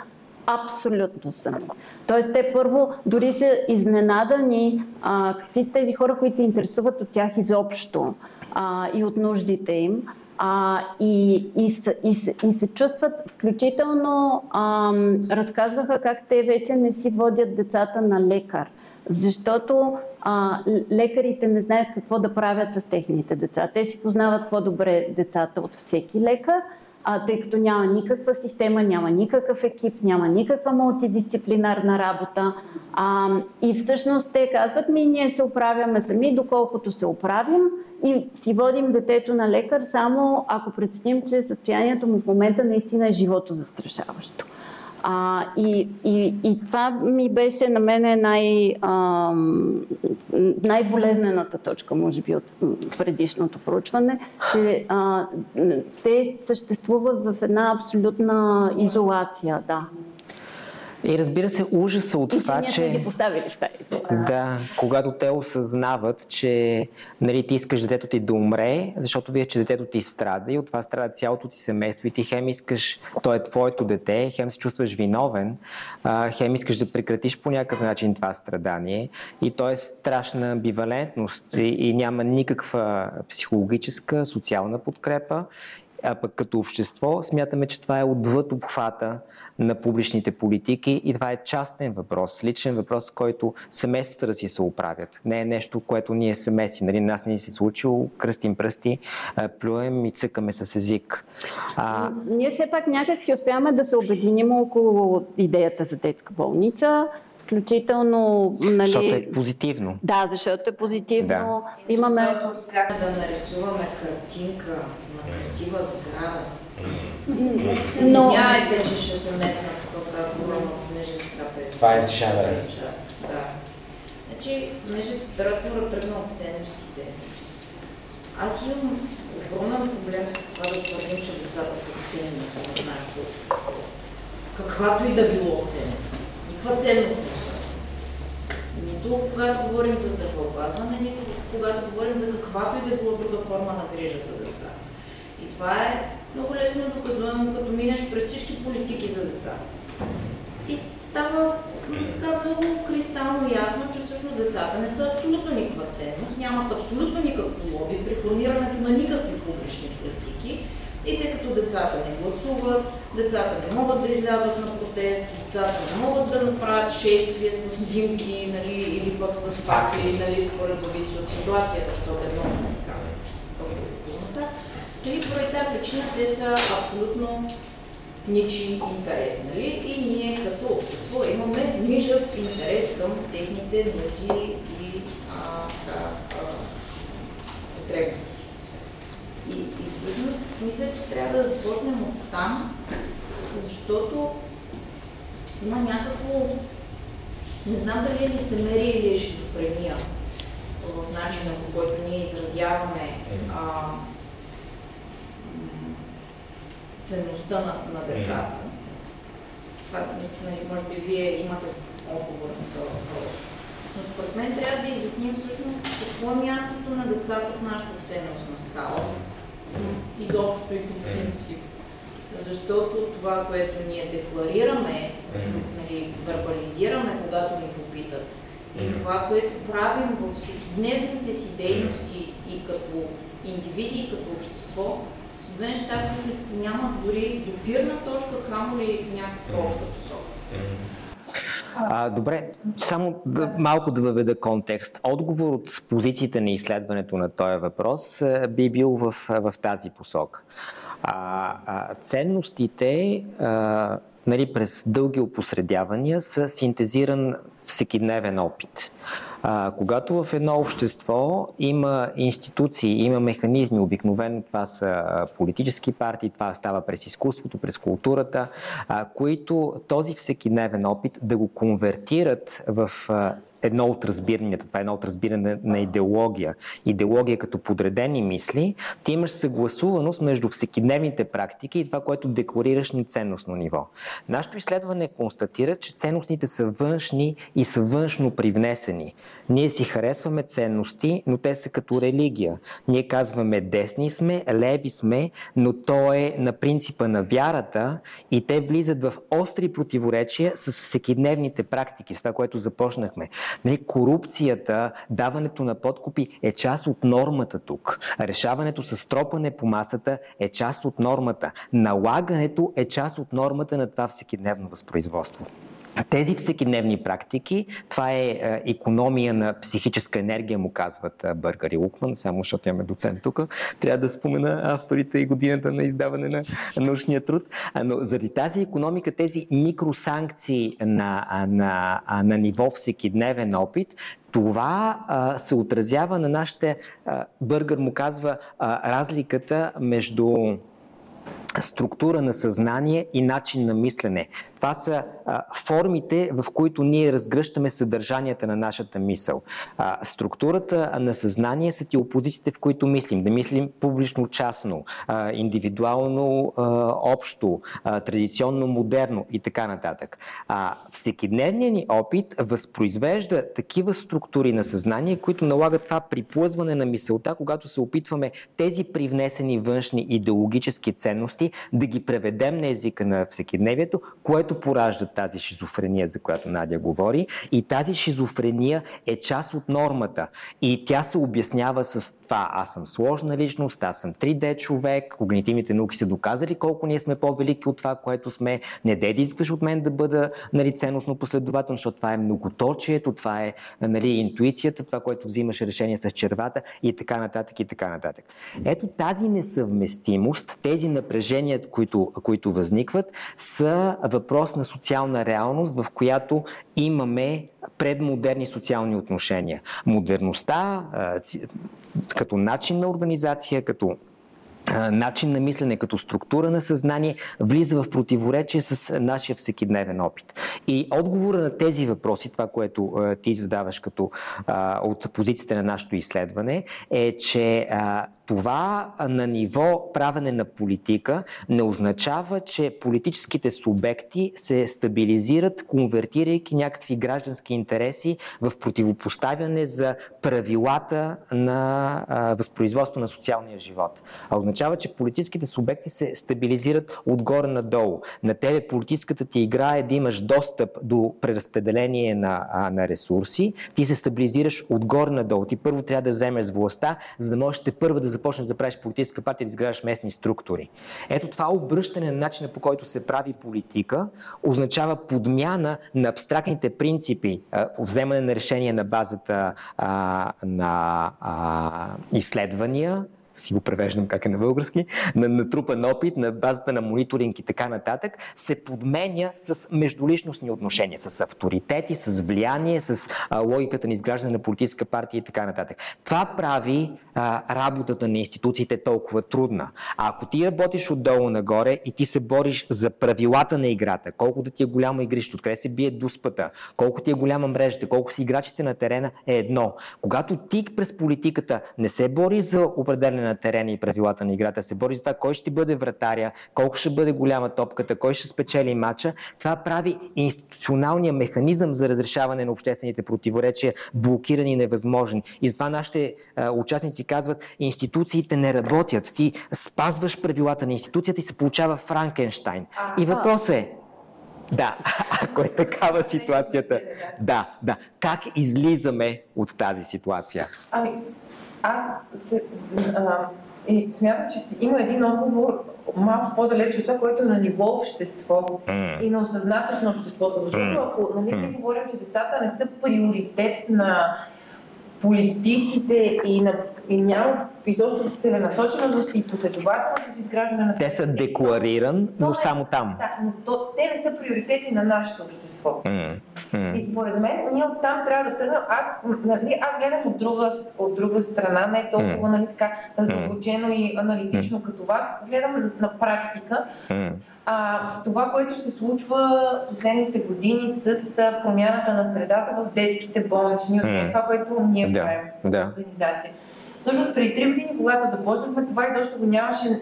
Speaker 3: абсолютно сами. Тоест, те първо дори са изненадани а, какви са тези хора, които се интересуват от тях изобщо а, и от нуждите им. А, и, и, и, и се чувстват, включително а, разказваха как те вече не си водят децата на лекар, защото а, лекарите не знаят какво да правят с техните деца. Те си познават по-добре децата от всеки лекар, а, тъй като няма никаква система, няма никакъв екип, няма никаква мултидисциплинарна работа. А, и всъщност те казват ми, ние се оправяме сами, доколкото се оправим и си водим детето на лекар, само ако преценим, че състоянието му в момента наистина е живото застрашаващо. А, и, и, и това ми беше на мен най, най-болезнената точка, може би, от предишното проучване, че а, те съществуват в една абсолютна изолация. Да.
Speaker 1: И разбира се, ужаса от
Speaker 3: и,
Speaker 1: това,
Speaker 3: че...
Speaker 1: че...
Speaker 3: ги поставили в тази
Speaker 1: Да, когато те осъзнават, че нали, ти искаш детето ти да умре, защото вие, че детето ти страда и от това страда цялото ти семейство и ти хем искаш, то е твоето дете, хем се чувстваш виновен, хем искаш да прекратиш по някакъв начин това страдание и то е страшна амбивалентност и, и няма никаква психологическа, социална подкрепа а пък като общество смятаме, че това е отвъд обхвата на публичните политики и това е частен въпрос, личен въпрос, който семействата да си се оправят. Не е нещо, което ние се месим. Нали, нас не се случило, кръстим пръсти, плюем и цъкаме с език.
Speaker 3: А... Ние все пак някак си успяваме да се обединим около идеята за детска болница, включително...
Speaker 1: Нали... Защото е позитивно.
Speaker 3: Да, защото е позитивно. Да.
Speaker 7: Имаме... Успяхме да нарисуваме картинка на красива сграда, но... Извинявайте, че ще се метна тук в разговор, но понеже сега
Speaker 1: е... Това е за шадра.
Speaker 7: Да. Значи, понеже разговорът тръгна от ценностите, аз имам огромен проблем с това да твърдим, че децата са ценни в нашето общество. Каквато и да било ценност. Никаква ценност не са. Нито когато говорим за здравеопазване, нито когато говорим за каквато и да било друга форма на грижа за деца. И това е много лесно доказуемо, като минеш през всички политики за деца. И става така много кристално ясно, че всъщност децата не са абсолютно никаква ценност, нямат абсолютно никакво лоби при формирането на никакви публични политики. И тъй като децата не гласуват, децата не могат да излязат на протест, децата не могат да направят шествия с снимки нали, или пък с факти, нали, според зависи от ситуацията, защото едно е така. И поради тази причина те са абсолютно ничи интерес. Нали? И ние като общество имаме нижъв интерес към техните нужди и потребности. И, и всъщност мисля, че трябва да започнем от там, защото има някакво, не знам дали е лицемерие или е шизофрения в начина по който ние изразяваме а, ценността на, на децата. Това, нали, може би вие имате отговор на този въпрос. Но според мен трябва да изясним всъщност какво е мястото на децата в нашата ценностна скала. Изобщо и по принцип. Защото това, което ние декларираме, нали, вербализираме, когато ни попитат, и това, което правим в всекидневните си дейности и като индивиди, и като общество, с две неща, които нямат дори допирна точка, камо ли някаква обща посока.
Speaker 1: А, добре, само да, малко да въведа контекст. Отговор от позициите на изследването на този въпрос би бил в, в тази посока. А, а, ценностите а, нали, през дълги опосредявания са синтезиран всекидневен опит. А, когато в едно общество има институции, има механизми, обикновено това са политически партии, това става през изкуството, през културата, а, които този всекидневен опит да го конвертират в а, едно от разбиранията, това е едно от разбиране на идеология. Идеология като подредени мисли, ти имаш съгласуваност между всекидневните практики и това, което декларираш на ценностно ниво. Нашето изследване констатира, че ценностните са външни и са външно привнесени. Ние си харесваме ценности, но те са като религия. Ние казваме десни сме, леви сме, но то е на принципа на вярата и те влизат в остри противоречия с всекидневните практики, с това, което започнахме. Нали, корупцията, даването на подкупи е част от нормата тук. Решаването с тропане по масата е част от нормата. Налагането е част от нормата на това всекидневно възпроизводство. Тези всекидневни практики, това е економия на психическа енергия, му казват е, Бъргър и Лукман, само защото имаме доцент тук. Трябва да спомена авторите и годината на издаване на научния труд. Но заради тази економика, тези микросанкции на, на, на ниво всекидневен опит, това а, се отразява на нашите, а, Бъргър му казва, а, разликата между структура на съзнание и начин на мислене. Това са а, формите, в които ние разгръщаме съдържанията на нашата мисъл. А, структурата на съзнание са ти опозициите, в които мислим. Да мислим публично-частно, а, индивидуално, а, общо, а, традиционно, модерно и така нататък. А, всекидневният ни опит възпроизвежда такива структури на съзнание, които налагат това приплъзване на мисълта, когато се опитваме тези привнесени външни идеологически ценности да ги преведем на езика на всекидневието, което поражда тази шизофрения, за която Надя говори. И тази шизофрения е част от нормата. И тя се обяснява с това. Аз съм сложна личност, аз съм 3D човек, когнитивните науки са доказали колко ние сме по-велики от това, което сме. Не да искаш от мен да бъда нали, ценностно последователно, защото това е многоточието, това е нали, интуицията, това, което взимаш решение с червата и така нататък и така нататък. Ето тази несъвместимост, тези напрежения, които, които възникват, са въпрос на социална реалност, в която имаме предмодерни социални отношения. Модерността като начин на организация, като начин на мислене, като структура на съзнание, влиза в противоречие с нашия всекидневен опит. И отговора на тези въпроси, това, което ти задаваш като от позицията на нашето изследване, е, че това на ниво правене на политика не означава, че политическите субекти се стабилизират, конвертирайки някакви граждански интереси в противопоставяне за правилата на възпроизводство на социалния живот. А означава, че политическите субекти се стабилизират отгоре надолу. На тебе политическата ти игра е да имаш достъп до преразпределение на, на ресурси. Ти се стабилизираш отгоре надолу. Ти първо трябва да вземеш властта, за да можеш те първо да започнеш да правиш политическа партия да изграждаш местни структури. Ето това обръщане на начина по който се прави политика означава подмяна на абстрактните принципи, вземане на решение на базата а, на а, изследвания, си го превеждам как е на български, на натрупан опит, на базата на мониторинг и така нататък, се подменя с междуличностни отношения, с авторитети, с влияние, с а, логиката на изграждане на политическа партия и така нататък. Това прави а, работата на институциите толкова трудна. А ако ти работиш отдолу нагоре и ти се бориш за правилата на играта, колко да ти е голямо игрище, откъде се бие дуспата, колко ти е голяма мрежата, колко си играчите на терена, е едно. Когато ти през политиката не се бори за определене на терена и правилата на играта, се бори за това кой ще бъде вратаря, колко ще бъде голяма топката, кой ще спечели матча, това прави институционалния механизъм за разрешаване на обществените противоречия блокиран и невъзможен. И затова нашите а, участници казват, институциите не работят. Ти спазваш правилата на институцията и се получава Франкенштайн. И въпросът е, да, ако е такава ситуацията. Да, да. Как излизаме от тази ситуация?
Speaker 6: Ами, аз а, и смятам, че има един отговор малко по-далеч от това, което е на ниво общество mm. и на осъзнатост на обществото. Защото mm. ако нали, mm. говорим, че децата не са приоритет на политиците и, на, и няма изобщо целенасоченост и последователност с изграждане на...
Speaker 1: Те са деклариран, но то, само там.
Speaker 6: Да, но то, те не са приоритети на нашето общество. Mm. Mm. И според мен ние оттам трябва да тръгнем. Аз, нали, аз гледам от друга, от друга страна, не толкова mm. нали, така задълбочено mm. и аналитично mm. като вас. Гледам на практика. Mm. А, това, което се случва последните години с промяната на средата в детските болнични, mm. това, което ние да. правим да. организация. Всъщност преди три години, когато започнахме, това изобщо го нямаше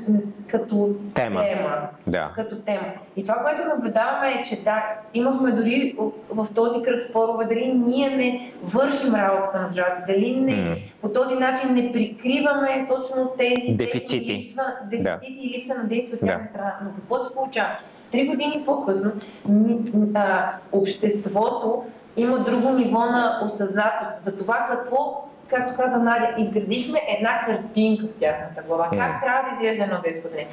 Speaker 6: като тема. тема
Speaker 1: да.
Speaker 6: като тема. И това, което наблюдаваме е, че да, имахме дори в този кръг спорове, дали ние не вършим работата на държавата, дали не, mm. по този начин не прикриваме точно тези
Speaker 1: дефицити,
Speaker 6: липса, дефицити да. и липса на действие от тяхна да. страна. Но какво се получава? Три години по-късно а, обществото има друго ниво на осъзнатост за това какво както каза Надя, изградихме една картинка в тяхната глава. Mm. Как трябва да изглежда едно детско отделение.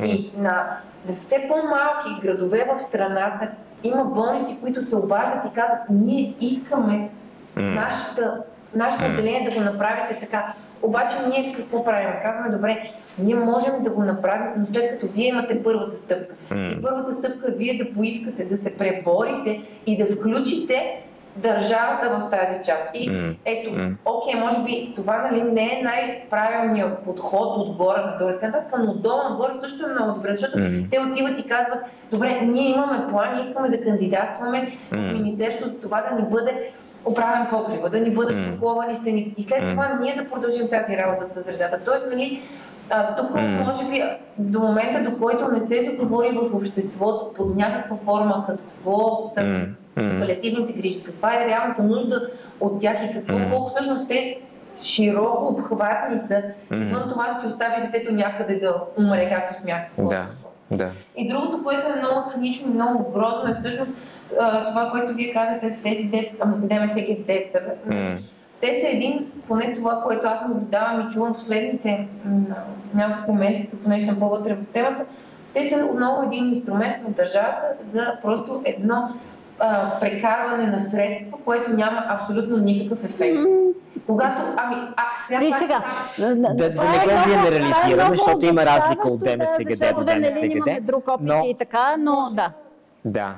Speaker 6: Mm. И на все по-малки градове в страната има болници, които се обаждат и казват, ние искаме mm. нашата, нашето отделение да го направите така. Обаче ние какво правим? Казваме, добре, ние можем да го направим, но след като вие имате първата стъпка. Mm. И първата стъпка е вие да поискате да се преборите и да включите държавата в тази част. И ето, окей, може би това нали, не е най-правилният подход отгоре надолу, нататък, но отдолу нагоре също е много добре, защото те отиват и казват, добре, ние имаме план, искаме да кандидатстваме в. Министерството за това да ни бъде оправен покрива, да ни бъдат
Speaker 1: М.
Speaker 6: стъкловани стени. И след това ние да продължим тази работа с средата. Тоест, нали, а, тук може би до момента, до който не се заговори в обществото под някаква форма какво са
Speaker 1: М.
Speaker 6: палиативните грижи, каква е реалната нужда от тях и какво,
Speaker 1: М.
Speaker 6: колко всъщност те широко обхватни са, извън това да се остави детето някъде да умре, както смята.
Speaker 1: Да, да.
Speaker 6: И другото, което е много цинично и много грозно е всъщност това, което вие казвате за тези дет, ДМСГ дета.
Speaker 1: М.
Speaker 6: Те са един, поне това, което аз наблюдавам и чувам последните няколко месеца, понеже съм по-вътре в темата, те са отново един инструмент на държавата за просто едно а, прекарване на средства, което няма абсолютно никакъв ефект. Когато, ами, а, сега...
Speaker 3: И
Speaker 6: пак-
Speaker 3: сега.
Speaker 1: Да- да
Speaker 3: това
Speaker 1: не
Speaker 3: е
Speaker 1: го генерализираме,
Speaker 3: е много
Speaker 1: защото има разлика от ДМСГД до ДМСГД,
Speaker 3: имаме друг опит
Speaker 1: но-
Speaker 3: и така, но да.
Speaker 1: Да.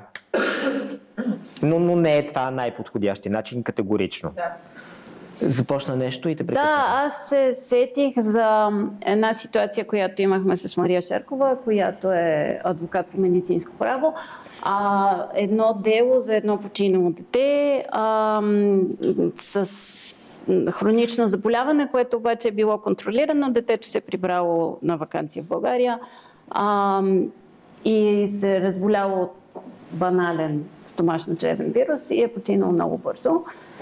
Speaker 1: Но, но не е това най-подходящия начин, категорично.
Speaker 6: Да.
Speaker 1: Започна нещо и те прекъсна.
Speaker 3: Да, аз се сетих за една ситуация, която имахме с Мария Шеркова, която е адвокат по медицинско право. А, едно дело за едно починало дете а, с хронично заболяване, което обаче е било контролирано. Детето се е прибрало на вакансия в България а, и се е разболяло от банален стомашно-чревен вирус и е починал много бързо.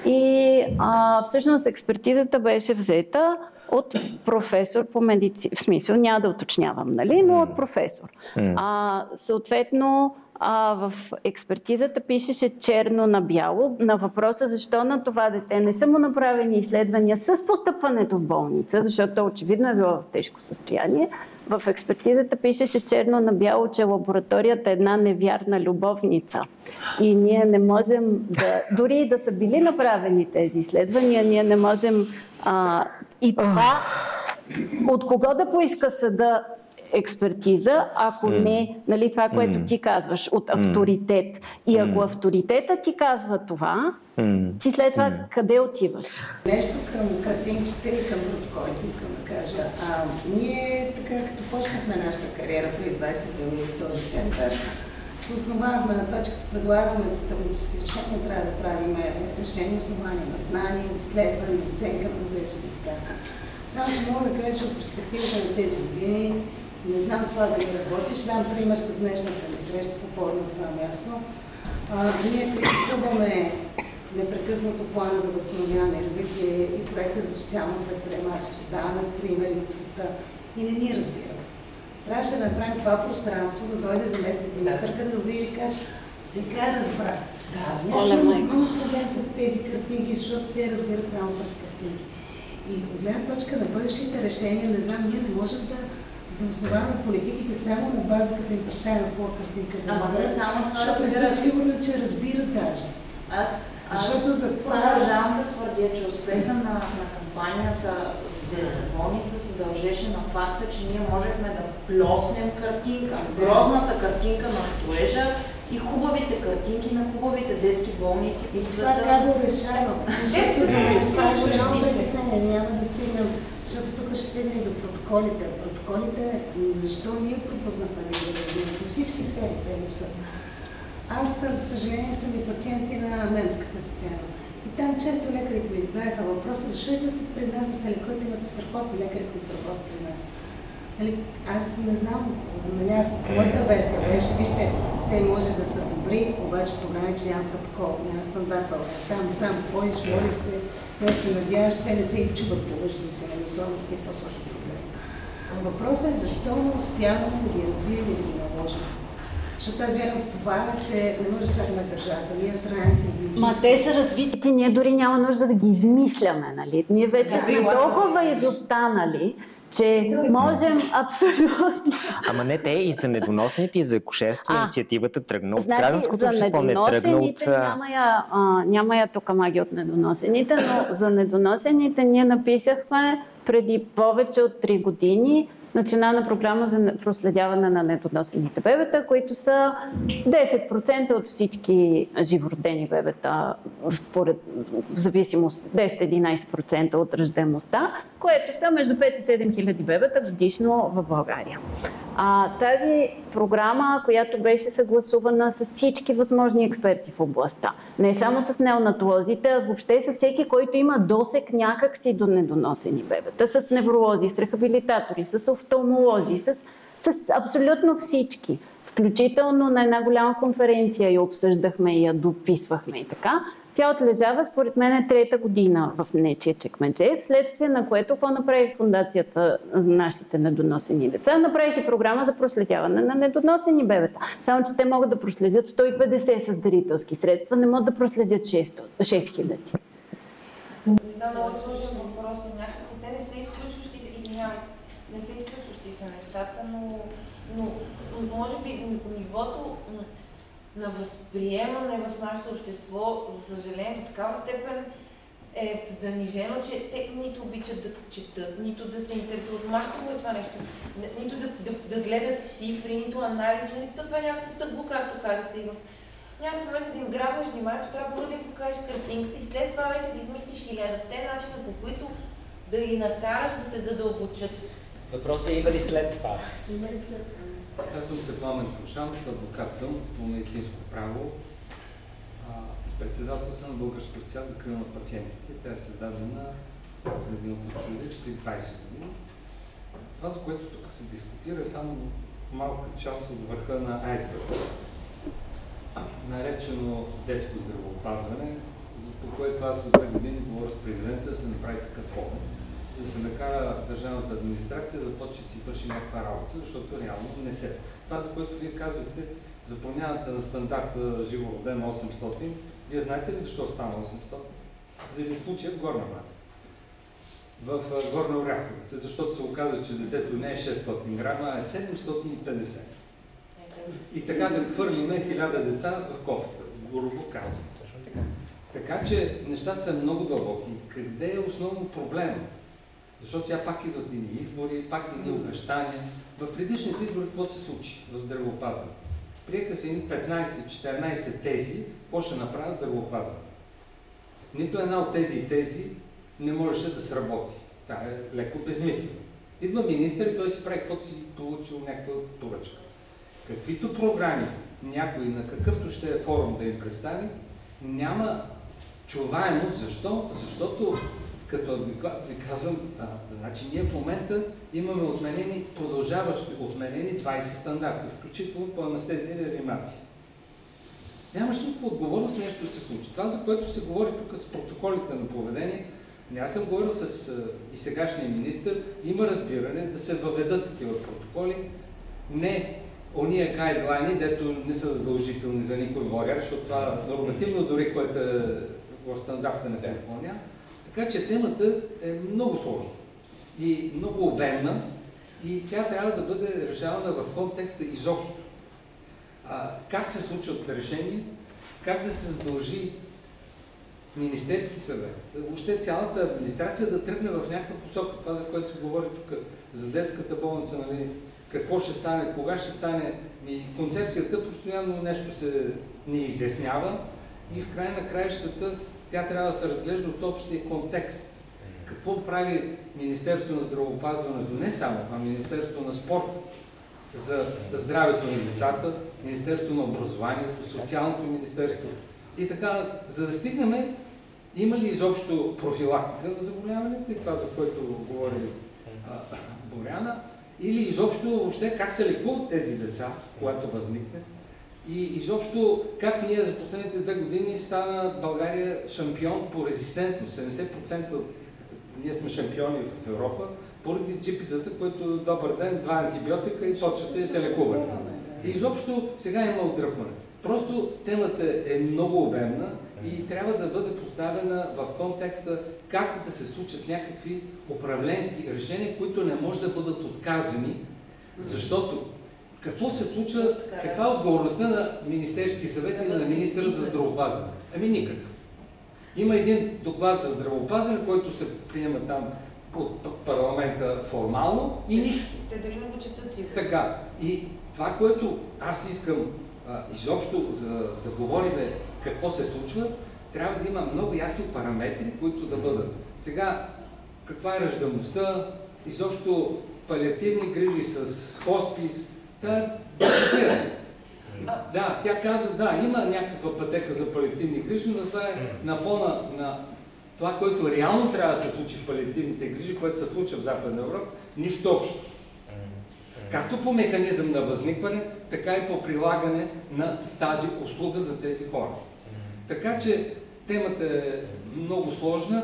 Speaker 3: И а, всъщност експертизата беше взета от професор по медицина. В смисъл, няма да уточнявам, нали, но от професор. А, съответно, а, в експертизата пишеше черно на бяло на въпроса защо на това дете не са му направени изследвания с постъпването в болница, защото то очевидно е било в тежко състояние. В експертизата пишеше черно на бяло, че лабораторията е една невярна любовница. И ние не можем да, дори и да са били направени тези изследвания, ние не можем а, и това от кого да поиска съда експертиза, ако не, нали, това, което ти казваш, от авторитет. И ако авторитета ти казва това, ти след това къде отиваш?
Speaker 5: Нещо към картинките и към протоколите искам да кажа. А, ние, така като почнахме нашата кариера преди 20 години в този център, се основавахме на това, че като предлагаме застъпнически решения, трябва да правим решения основани на знания, изследване, оценка на въздействието и така. Само, че мога да кажа, че от перспективата на тези години не знам това дали работи. Ще дам пример с днешната ни среща по повод на това място. А, ние критикуваме непрекъснато плана за възстановяване и развитие и проекта за социално предприемачество. Даваме примери от света и не ни разбира. Трябваше да направим това пространство, да дойде заместник министърка, да дойде и да каже, сега разбрах. Да, аз имам проблем с тези картинки, защото те разбират само през картинки. И от гледна точка на бъдещите решения, не знам, ние не можем да, да основаваме политиките само на база, като им представим хубава картинка. Да
Speaker 7: Ама
Speaker 5: разберат,
Speaker 7: не само
Speaker 5: защото не съм сигурна, че разбират даже.
Speaker 7: Аз, аз
Speaker 5: Защото за това-
Speaker 7: продължавам да твърдя, че успеха на, на кампанията за детска болница се дължеше на факта, че ние можехме да плеснем картинка. Грозната картинка на строежа и хубавите картинки на хубавите детски болници по
Speaker 5: Това трябва да го решавам. Защото за мен това е голямо притеснение. Няма да стигнем, защото тук ще стигне и до протоколите. Протоколите, защо ние пропуснахме да ги развием? По всички сфери те липсват. Аз, за съжаление, съм и пациенти на немската система. И там често лекарите ми зададаха въпроса, защо идвате при нас за се лекувате, имате страхотни лекари, които работят при нас. Нали, аз не знам, нали, аз, моята версия беше, вижте, те може да са добри, обаче проблемът е, че няма протокол, няма стандарт. Там сам ходиш, моли се, не се надяваш, те не се и чуват помежду си, нали, особено ти по-сложен проблем. Въпросът е защо не успяваме да ги развием и да ги наложим. Защото аз вярвам в това, че не може да чакаме държавата. Ние трябва да се ги
Speaker 3: Ма
Speaker 5: изискаме.
Speaker 3: те са развити, ние дори няма нужда да ги измисляме, нали? Ние вече
Speaker 6: Да,
Speaker 3: сме толкова изостанали, че можем абсолютно...
Speaker 1: Ама не те и за недоносените, и за акушерство
Speaker 3: А.
Speaker 1: инициативата тръгна от
Speaker 3: Значи,
Speaker 1: гражданското общество, не тръгна от...
Speaker 3: няма я, а, няма я тук магия от недоносените, но за недоносените ние написахме преди повече от 3 години национална програма за проследяване на недоносените бебета, които са 10% от всички живородени бебета, според, в зависимост 10-11% от ръждемостта, което са между 5 и 7 хиляди бебета годишно в България. А, тази програма, която беше съгласувана с всички възможни експерти в областта, не само с неонатолозите, а въобще с всеки, който има досек някакси до недоносени бебета, с невролози, с рехабилитатори, с офталмолози, с, с абсолютно всички. Включително на една голяма конференция я обсъждахме и я дописвахме и така. Тя отлежава, според мен, трета година в нечия чекмедже, вследствие на което какво направи фундацията за нашите недоносени деца? Направи си програма за проследяване на недоносени бебета. Само, че те могат да проследят 150 с дарителски средства, не могат да проследят 6, 6 хиляди.
Speaker 6: Не знам, много сложен въпрос е някакси. Те не са изключващи извинявайте, не са изключващи се нещата, но, но може би нивото на възприемане в нашето общество, за съжаление, до такава степен е занижено, че те нито обичат да четат, нито да се интересуват. Масово е това нещо. Нито да, да, да гледат цифри, нито анализи, нито това е някакво тъгло, както казахте. И в някакъв момент, да им грабнеш вниманието, трябва да им покажеш картинката и след това вече да измислиш хилядата начина, по които да ги накараш да се задълбочат.
Speaker 1: Въпросът е има ли след това?
Speaker 5: Има ли след това?
Speaker 8: Казвам се Пламен Тушанов, адвокат съм по медицинско право. Председател съм на Българска асоциация за закрила на пациентите. Тя е създадена, аз съм един от учредите, при 20 години. Това, за което тук се дискутира, е само малка част от върха на айсберга. Наречено детско здравеопазване, по което аз от две години говоря с президента да се направи такъв фонд да се накара държавната администрация да почне си върши някаква работа, защото реално не се. Това, за което вие казвате, за промяната на стандарта живо роден 800, вие знаете ли защо стана 800? За един случай в Горна Мата. В Горна Оряховица, защото се оказа, че детето не е 600 грама, а е 750. И така да хвърлиме 1000 деца в кофата, грубо казвам. Така. така че нещата са много дълбоки. Къде е основно проблема? Защото сега пак идват ни избори, пак ни обещания. В предишните избори какво се случи в здравеопазване? Приеха се едни 15-14 тези, какво ще направят здравеопазване. Нито една от тези тези не можеше да сработи. Това е леко безмислено. Идва министър и той си прави каквото си получил някаква поръчка. Каквито програми някой на какъвто ще е форум да им представи, няма чуваемост. Защо? Защото като адвокат ви казвам, а, значи ние в момента имаме отменени, продължаващи отменени 20 стандарта, включително по анестезия и реанимация. Нямаш никаква отговорност нещо да се случи. Това, за което се говори тук с протоколите на поведение, не аз съм говорил с а, и сегашния министр, има разбиране да се въведат такива протоколи, не ония гайдлайни, дето не са задължителни за никой в България, защото това нормативно дори, което е в стандарта не се изпълнява, така че темата е много сложна и много обемна и тя трябва да бъде решавана в контекста изобщо. А, как се случват решения, как да се задължи Министерски съвет, въобще цялата администрация да тръгне в някаква посока. Това, за което се говори тук, за детската болница, нали, какво ще стане, кога ще стане. И концепцията постоянно нещо се не изяснява и в край на краищата тя трябва да се разглежда от общия контекст. Какво прави Министерство на здравеопазването, не само, а Министерство на спорта. За здравето на децата, Министерство на образованието, Социалното министерство. И така, за да стигнем, има ли изобщо профилактика на заболяването? И това, за което говори Боряна, или изобщо въобще как се лекуват тези деца, когато възникне, и изобщо как ние за последните две години стана България шампион по резистентност. 70% от ние сме шампиони в Европа, поради джипитата, които добър ден, два антибиотика и почвате се лекуване. И изобщо сега има отдръпване. Просто темата е много обемна и трябва да бъде поставена в контекста как да се случат някакви управленски решения, които не може да бъдат отказани, защото какво се случва, каква е отговорността на Министерски съвет и на министра за здравеопазване? Ами никак. Има един доклад за здравеопазване, който се приема там от парламента формално и нищо.
Speaker 6: Те дори не го четат си.
Speaker 8: Така, и това, което аз искам а, изобщо за да говорим какво се случва, трябва да има много ясни параметри, които да бъдат. Сега, каква е ръждаността, изобщо палиативни грижи с хоспис, та да, тя казва, да, има някаква пътека за палиативни грижи, но това е на фона на това, което реално трябва да се случи в палиативните грижи, което се случва в Западна Европа, нищо общо. Както по механизъм на възникване, така и по прилагане на тази услуга за тези хора. Така че темата е много сложна.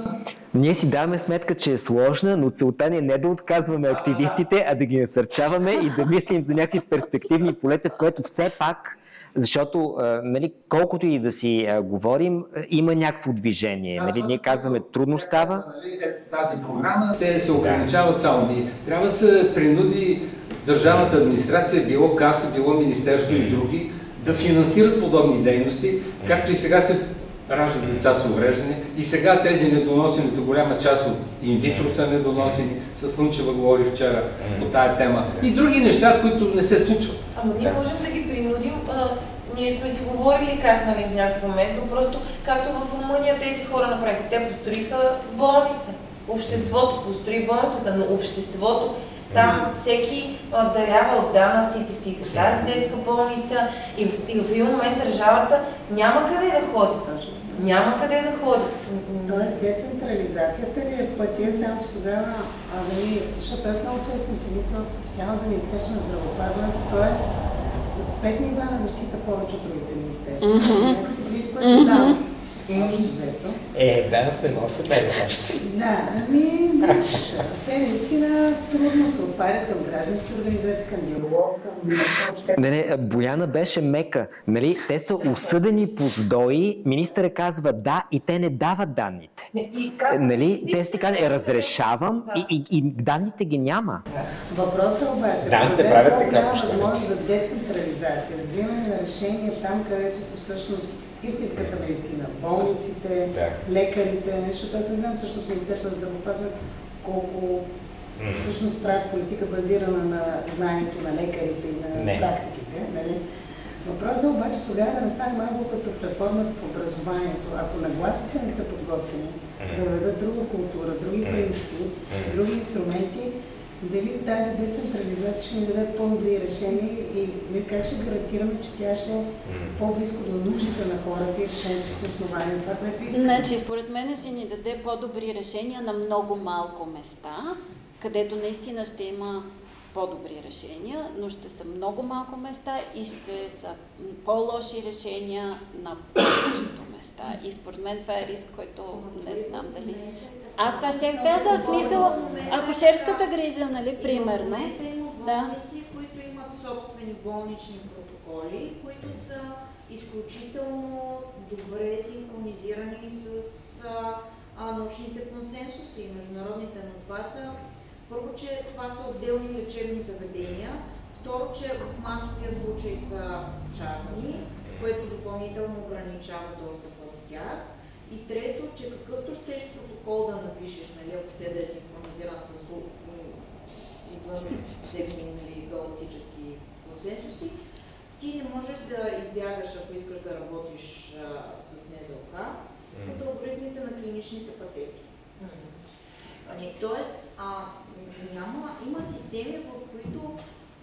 Speaker 1: Ние си даваме сметка, че е сложна, но целта ни е не да отказваме активистите, а да ги насърчаваме и да мислим за някакви перспективни полета, в което все пак защото, а, нали, колкото и да си а, говорим, има някакво движение. Нали, ние казваме, трудно става.
Speaker 8: Нали, е, тази програма, те се ограничават само. Трябва да се принуди държавната администрация, било КАСА, било Министерство и други, да финансират подобни дейности, както и сега се раждат деца с увреждане. И сега тези недоносени, до голяма част от инвитро са недоносени, с Слънчева говори вчера по тая тема. И други неща, които не се случват.
Speaker 6: Ама ние можем да ги принудим. Ние сме си говорили как нали, в някакъв момент, но просто както в Румъния тези хора направиха. Те построиха болница. Обществото построи болницата, но обществото там всеки дарява от данъците си за тази детска болница и в, и в един момент държавата няма къде да ходи. Няма къде да ходи.
Speaker 5: Тоест децентрализацията ли е пътя, само че тогава, а, нали, защото аз много често съм си мислила специално за Министерство на здравеопазването, то е с пет нива на защита повече от другите министерства. Mm-hmm. Някакси близко е до ДАНС. Общо взето.
Speaker 9: Е, да, сте много се дай още.
Speaker 5: Да, ами, са. Те наистина трудно се отварят към граждански организации, към диалог, към
Speaker 1: Не, не, Бояна беше мека. Нали? Те са осъдени по сдои, министърът казва да и те не дават данните.
Speaker 6: Не, и как...
Speaker 1: Нали? Те си казват, е, разрешавам да. и, и, и, данните ги няма.
Speaker 5: Да. Въпросът обаче,
Speaker 9: да, сте правят така.
Speaker 5: Възможност за децентрализация, за взимане на решения там, където са всъщност истинската медицина, болниците, да. лекарите, защото аз не знам всъщност Министерството на здравеопазването колко mm. всъщност правят политика базирана на знанието на лекарите и на не. практиките. Нали? Въпросът е обаче тогава да настане малко като в реформата в образованието. Ако нагласите не са подготвени mm. да ведат друга култура, други принципи, mm. други инструменти, дали тази децентрализация ще ни даде по-добри решения и как ще гарантираме, че тя ще е по-близко до нуждите на хората и решенията с основания това, което искаме.
Speaker 3: Значи, според мен ще ни даде по-добри решения на много малко места, където наистина ще има по-добри решения, но ще са много малко места и ще са по-лоши решения на повечето места. И според мен това е риск, който не знам дали аз това ще кажа в смисъл акушерската грижа, нали, примерно.
Speaker 7: Има болници, да. които имат собствени болнични протоколи, които са изключително добре синхронизирани с а, научните консенсуси и международните, но това са първо, че това са отделни лечебни заведения, второ, че в масовия случай са частни, което допълнително ограничава достъпа до тях. И трето, че какъвто щеш протокол да напишеш, нали, ако ще да е синхронизиран с извън всеки нали, галактически консенсуси, ти не можеш да избягаш, ако искаш да работиш а, с НЗОК, от алгоритмите на клиничните пътеки. Mm-hmm. Тоест, а, няма, има системи, в които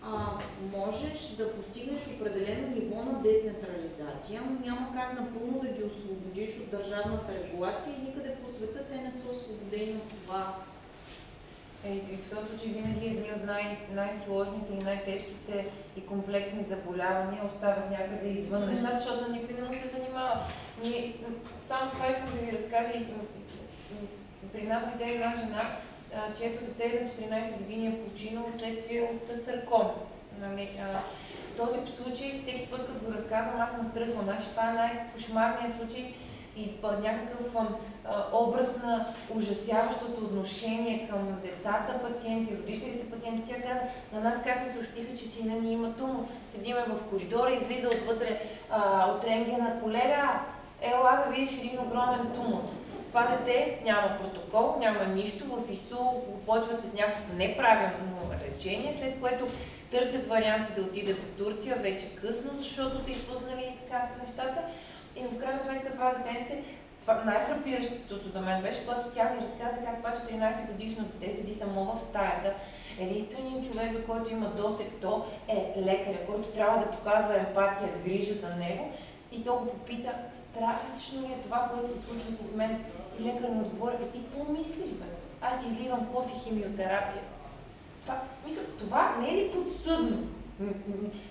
Speaker 7: а, можеш да постигнеш определено ниво на децентрализация, но няма как напълно да ги освободиш от държавната регулация и никъде по света те не са освободени от това.
Speaker 6: Е, и в този случай винаги едни от най- най-сложните и най-тежките и комплексни заболявания остават някъде извън нещата, защото на никой не му се занимава. Ние, само това искам да ви разкажа и, при нас дойде една жена, чието дете на 14 години е починало вследствие от сарком. Нали, този случай, всеки път, като го разказвам, аз настръхвам. Значи, това е най-кошмарният случай и някакъв а, образ на ужасяващото отношение към децата, пациенти, родителите пациенти. Тя каза, на нас как ни съобщиха, че сина ни има тумор. Седиме в коридора, излиза отвътре а, от рентгена колега, ела да видиш един огромен тумор това дете няма протокол, няма нищо, в ИСУ го почват с някакво неправилно лечение, след което търсят варианти да отиде в Турция, вече късно, защото са изпуснали и така нещата. И в крайна сметка това детенце, това най-фрапиращото за мен беше, когато тя ми разказа как това 14 годишно дете седи само в стаята. Единственият човек, до който има досек то е лекаря, който трябва да показва емпатия, грижа за него. И то го попита, страшно ли е това, което се случва с мен? И лекар му отговори, е ти какво мислиш, бе? Аз ти изливам кофе химиотерапия. Това, мисля, това не е ли подсъдно?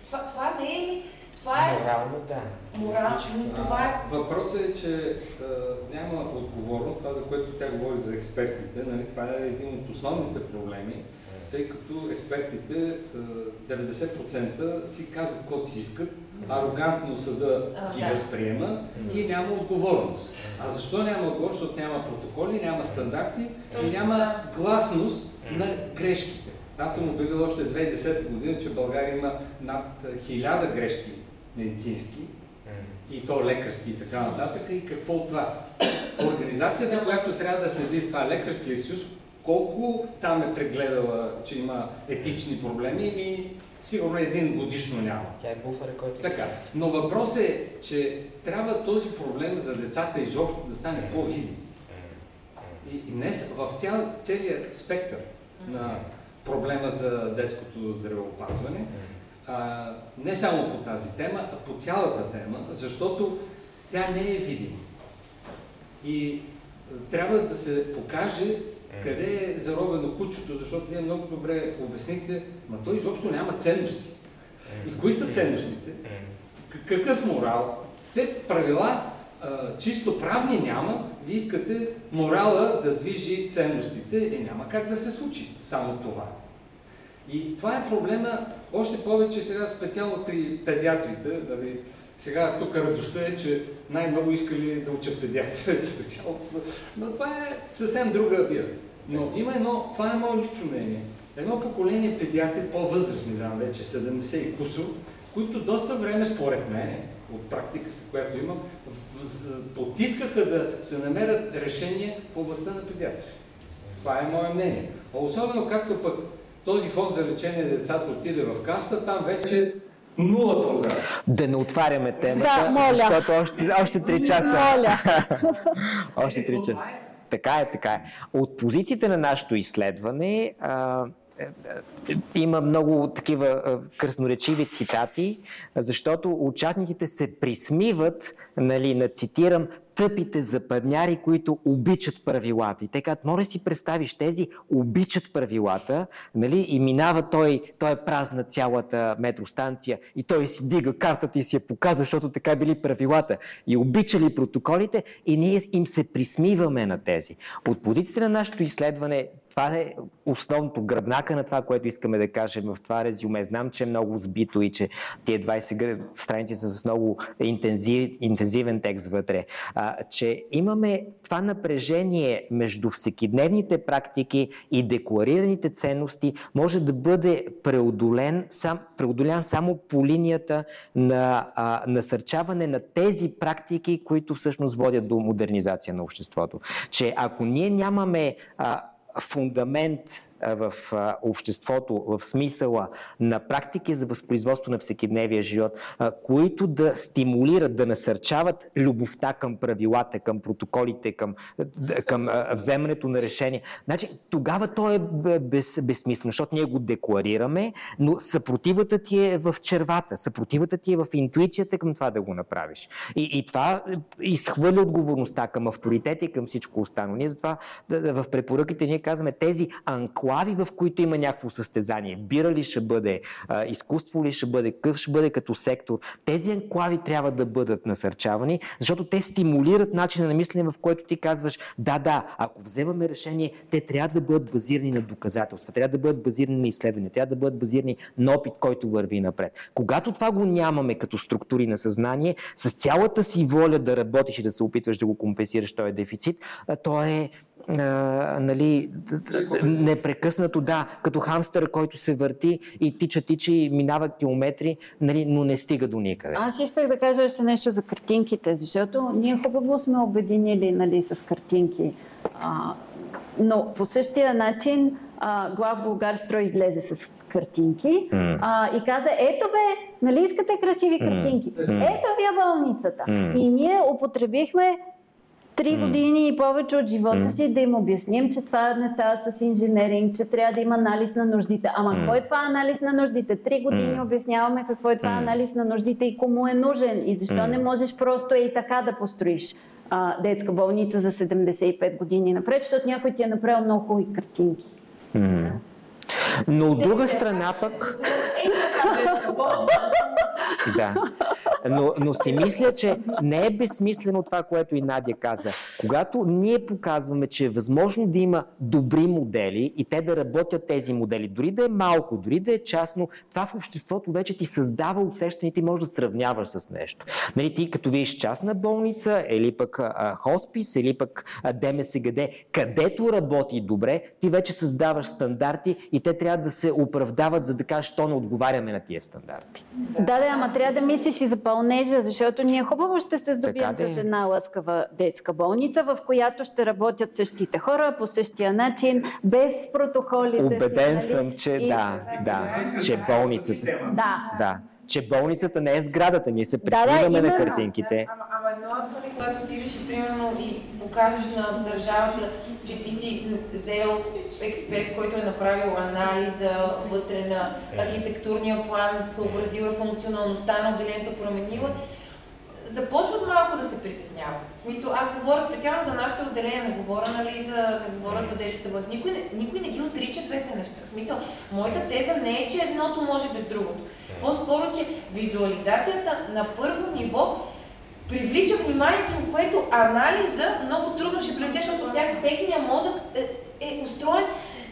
Speaker 6: Това, това не е ли... Това е...
Speaker 9: Морално, да.
Speaker 6: Морално, това е...
Speaker 8: Въпросът е, че а, няма отговорност, това за което тя говори за експертите, нали, това е един от основните проблеми, тъй като експертите а, 90% си казват каквото си искат, арогантно съда
Speaker 6: А,
Speaker 8: ги
Speaker 6: да.
Speaker 8: възприема и няма отговорност. А защо няма отговорност? Защото няма протоколи, няма стандарти и няма гласност на грешките. Аз съм обявил още 2010 година, че България има над 1000 грешки медицински, и то лекарски и така нататък. И какво от това? Организацията, която трябва да следи това, Лекарския съюз, колко там е прегледала, че има етични проблеми, и сигурно един годишно няма.
Speaker 9: Тя е буфера, който е
Speaker 8: Така, но въпросът е, че трябва този проблем за децата изобщо да стане по-видим. И, и днес в цял, целият спектър на проблема за детското здравеопазване, а, не само по тази тема, а по цялата тема, защото тя не е видима. И трябва да се покаже къде е заровено кучето, защото вие много добре обяснихте, ма той изобщо няма ценности. И кои са ценностите? К- Какъв морал? Те правила а, чисто правни няма, вие искате морала да движи ценностите и няма как да се случи само това. И това е проблема още повече сега специално при педиатрите. Дали, сега тук радостта е, че най-много искали да учат педиатрия специално. Но това е съвсем друга бира. Но има едно, това е мое лично мнение, едно поколение педиатри, по-възрастни, да, вече 70 и кусор, които доста време, според мен, от практиката, която имам, потискаха да се намерят решения в областта на педиатрия. Това е мое мнение. А особено както пък този фонд за лечение на децата отиде в каста, там вече нула прозрачност.
Speaker 1: Да не отваряме темата,
Speaker 3: Да, моля.
Speaker 1: защото още, още 3 часа.
Speaker 3: Моля.
Speaker 1: Още 3 часа. Така е, така е. От позицията на нашето изследване а, е, е, има много такива красноречиви цитати, защото участниците се присмиват, нали, на цитирам, тъпите западняри, които обичат правилата. И те казват, може си представиш, тези обичат правилата, нали, и минава той, той е празна цялата метростанция и той си дига картата и си я показва, защото така били правилата и обичали протоколите и ние им се присмиваме на тези. От позицията на нашето изследване, това е основното гръбнака на това, което искаме да кажем в това резюме. Знам, че е много сбито и че тия 20 гр- страници са с много интензив, интензивен текст вътре. А, че имаме това напрежение между всекидневните практики и декларираните ценности може да бъде преодолен, сам, преодолян само по линията на а, насърчаване на тези практики, които всъщност водят до модернизация на обществото. Че ако ние нямаме а, фундамент а, в обществото, в смисъла на практики за възпроизводство на всекидневия живот, които да стимулират, да насърчават любовта към правилата, към протоколите, към, към вземането на решения. Значи, тогава то е без, безсмислено, защото ние го декларираме, но съпротивата ти е в червата, съпротивата ти е в интуицията към това да го направиш. И, и това е, изхвърля отговорността към авторитета и към всичко останало. Ние затова в препоръките ние казваме тези анклави, в които има някакво състезание. Бира ли ще бъде, а, изкуство ли ще бъде, какъв ще бъде като сектор. Тези анклави трябва да бъдат насърчавани, защото те стимулират начина на мислене, в който ти казваш, да, да, ако вземаме решение, те трябва да бъдат базирани на доказателства, трябва да бъдат базирани на изследвания, трябва да бъдат базирани на опит, който върви напред. Когато това го нямаме като структури на съзнание, с цялата си воля да работиш и да се опитваш да го компенсираш този дефицит, а, то е а, нали, непрекъснато непрекъснато, да, като хамстър, който се върти и тича, тича и минава километри, нали, но не стига до никъде.
Speaker 3: Аз исках да кажа още нещо за картинките, защото ние хубаво сме обединили нали, с картинки. А, но по същия начин а, глав Българ строй излезе с картинки
Speaker 1: М.
Speaker 3: а, и каза, ето бе, нали искате красиви картинки? Ето ви е болницата.
Speaker 1: М.
Speaker 3: И ние употребихме три
Speaker 1: М.
Speaker 3: години и повече от живота си да им обясним, че това не става с инженеринг, че трябва да има анализ на нуждите. Ама какво е това анализ на нуждите? Три години обясняваме какво е това анализ на нуждите и кому е нужен и защо не можеш просто и така да построиш а, детска болница за 75 години напред, защото някой ти е направил много хубави картинки.
Speaker 1: Но от друга страна пък, да. Но, но си мисля, че не е безсмислено това, което и Надя каза. Когато ние показваме, че е възможно да има добри модели и те да работят тези модели, дори да е малко, дори да е частно, това в обществото вече ти създава усещане и ти можеш да сравняваш с нещо. Нали, ти като видиш частна болница, или пък а, хоспис, или пък ДМСГД, където работи добре, ти вече създаваш стандарти и те трябва да се оправдават, за да кажеш, що не отговаряме на тия стандарти.
Speaker 3: Да, да, ама трябва да мислиш и за пълнежа, защото ние хубаво ще се здобием
Speaker 1: Така да
Speaker 3: с една лъскава детска болница, в която ще работят същите хора по същия начин, без протоколите. си,
Speaker 1: Убеден
Speaker 3: нали?
Speaker 1: съм, че
Speaker 3: И-
Speaker 1: да, да, че болницата...
Speaker 3: Да.
Speaker 1: Да, че болницата не е сградата, ние се
Speaker 3: Да, да,
Speaker 1: присмиваме на картинките.
Speaker 6: Ама, ама едно е, нали, когато отидеш и примерно и покажеш на държавата, че ти си взел експерт, който е направил анализа вътре на архитектурния план, съобразил е функционалността на отделението, променила, започват малко да се притесняват. В смисъл, аз говоря специално за нашите отделения, не говоря, нали, за, не говоря за детските болници. Никой, не- никой не ги отрича двете неща. В смисъл, моята теза не е, че едното може без другото. По-скоро, че визуализацията на първо ниво привлича вниманието, им, което анализа много трудно ще привлече, защото тях, техния мозък е, е устроен.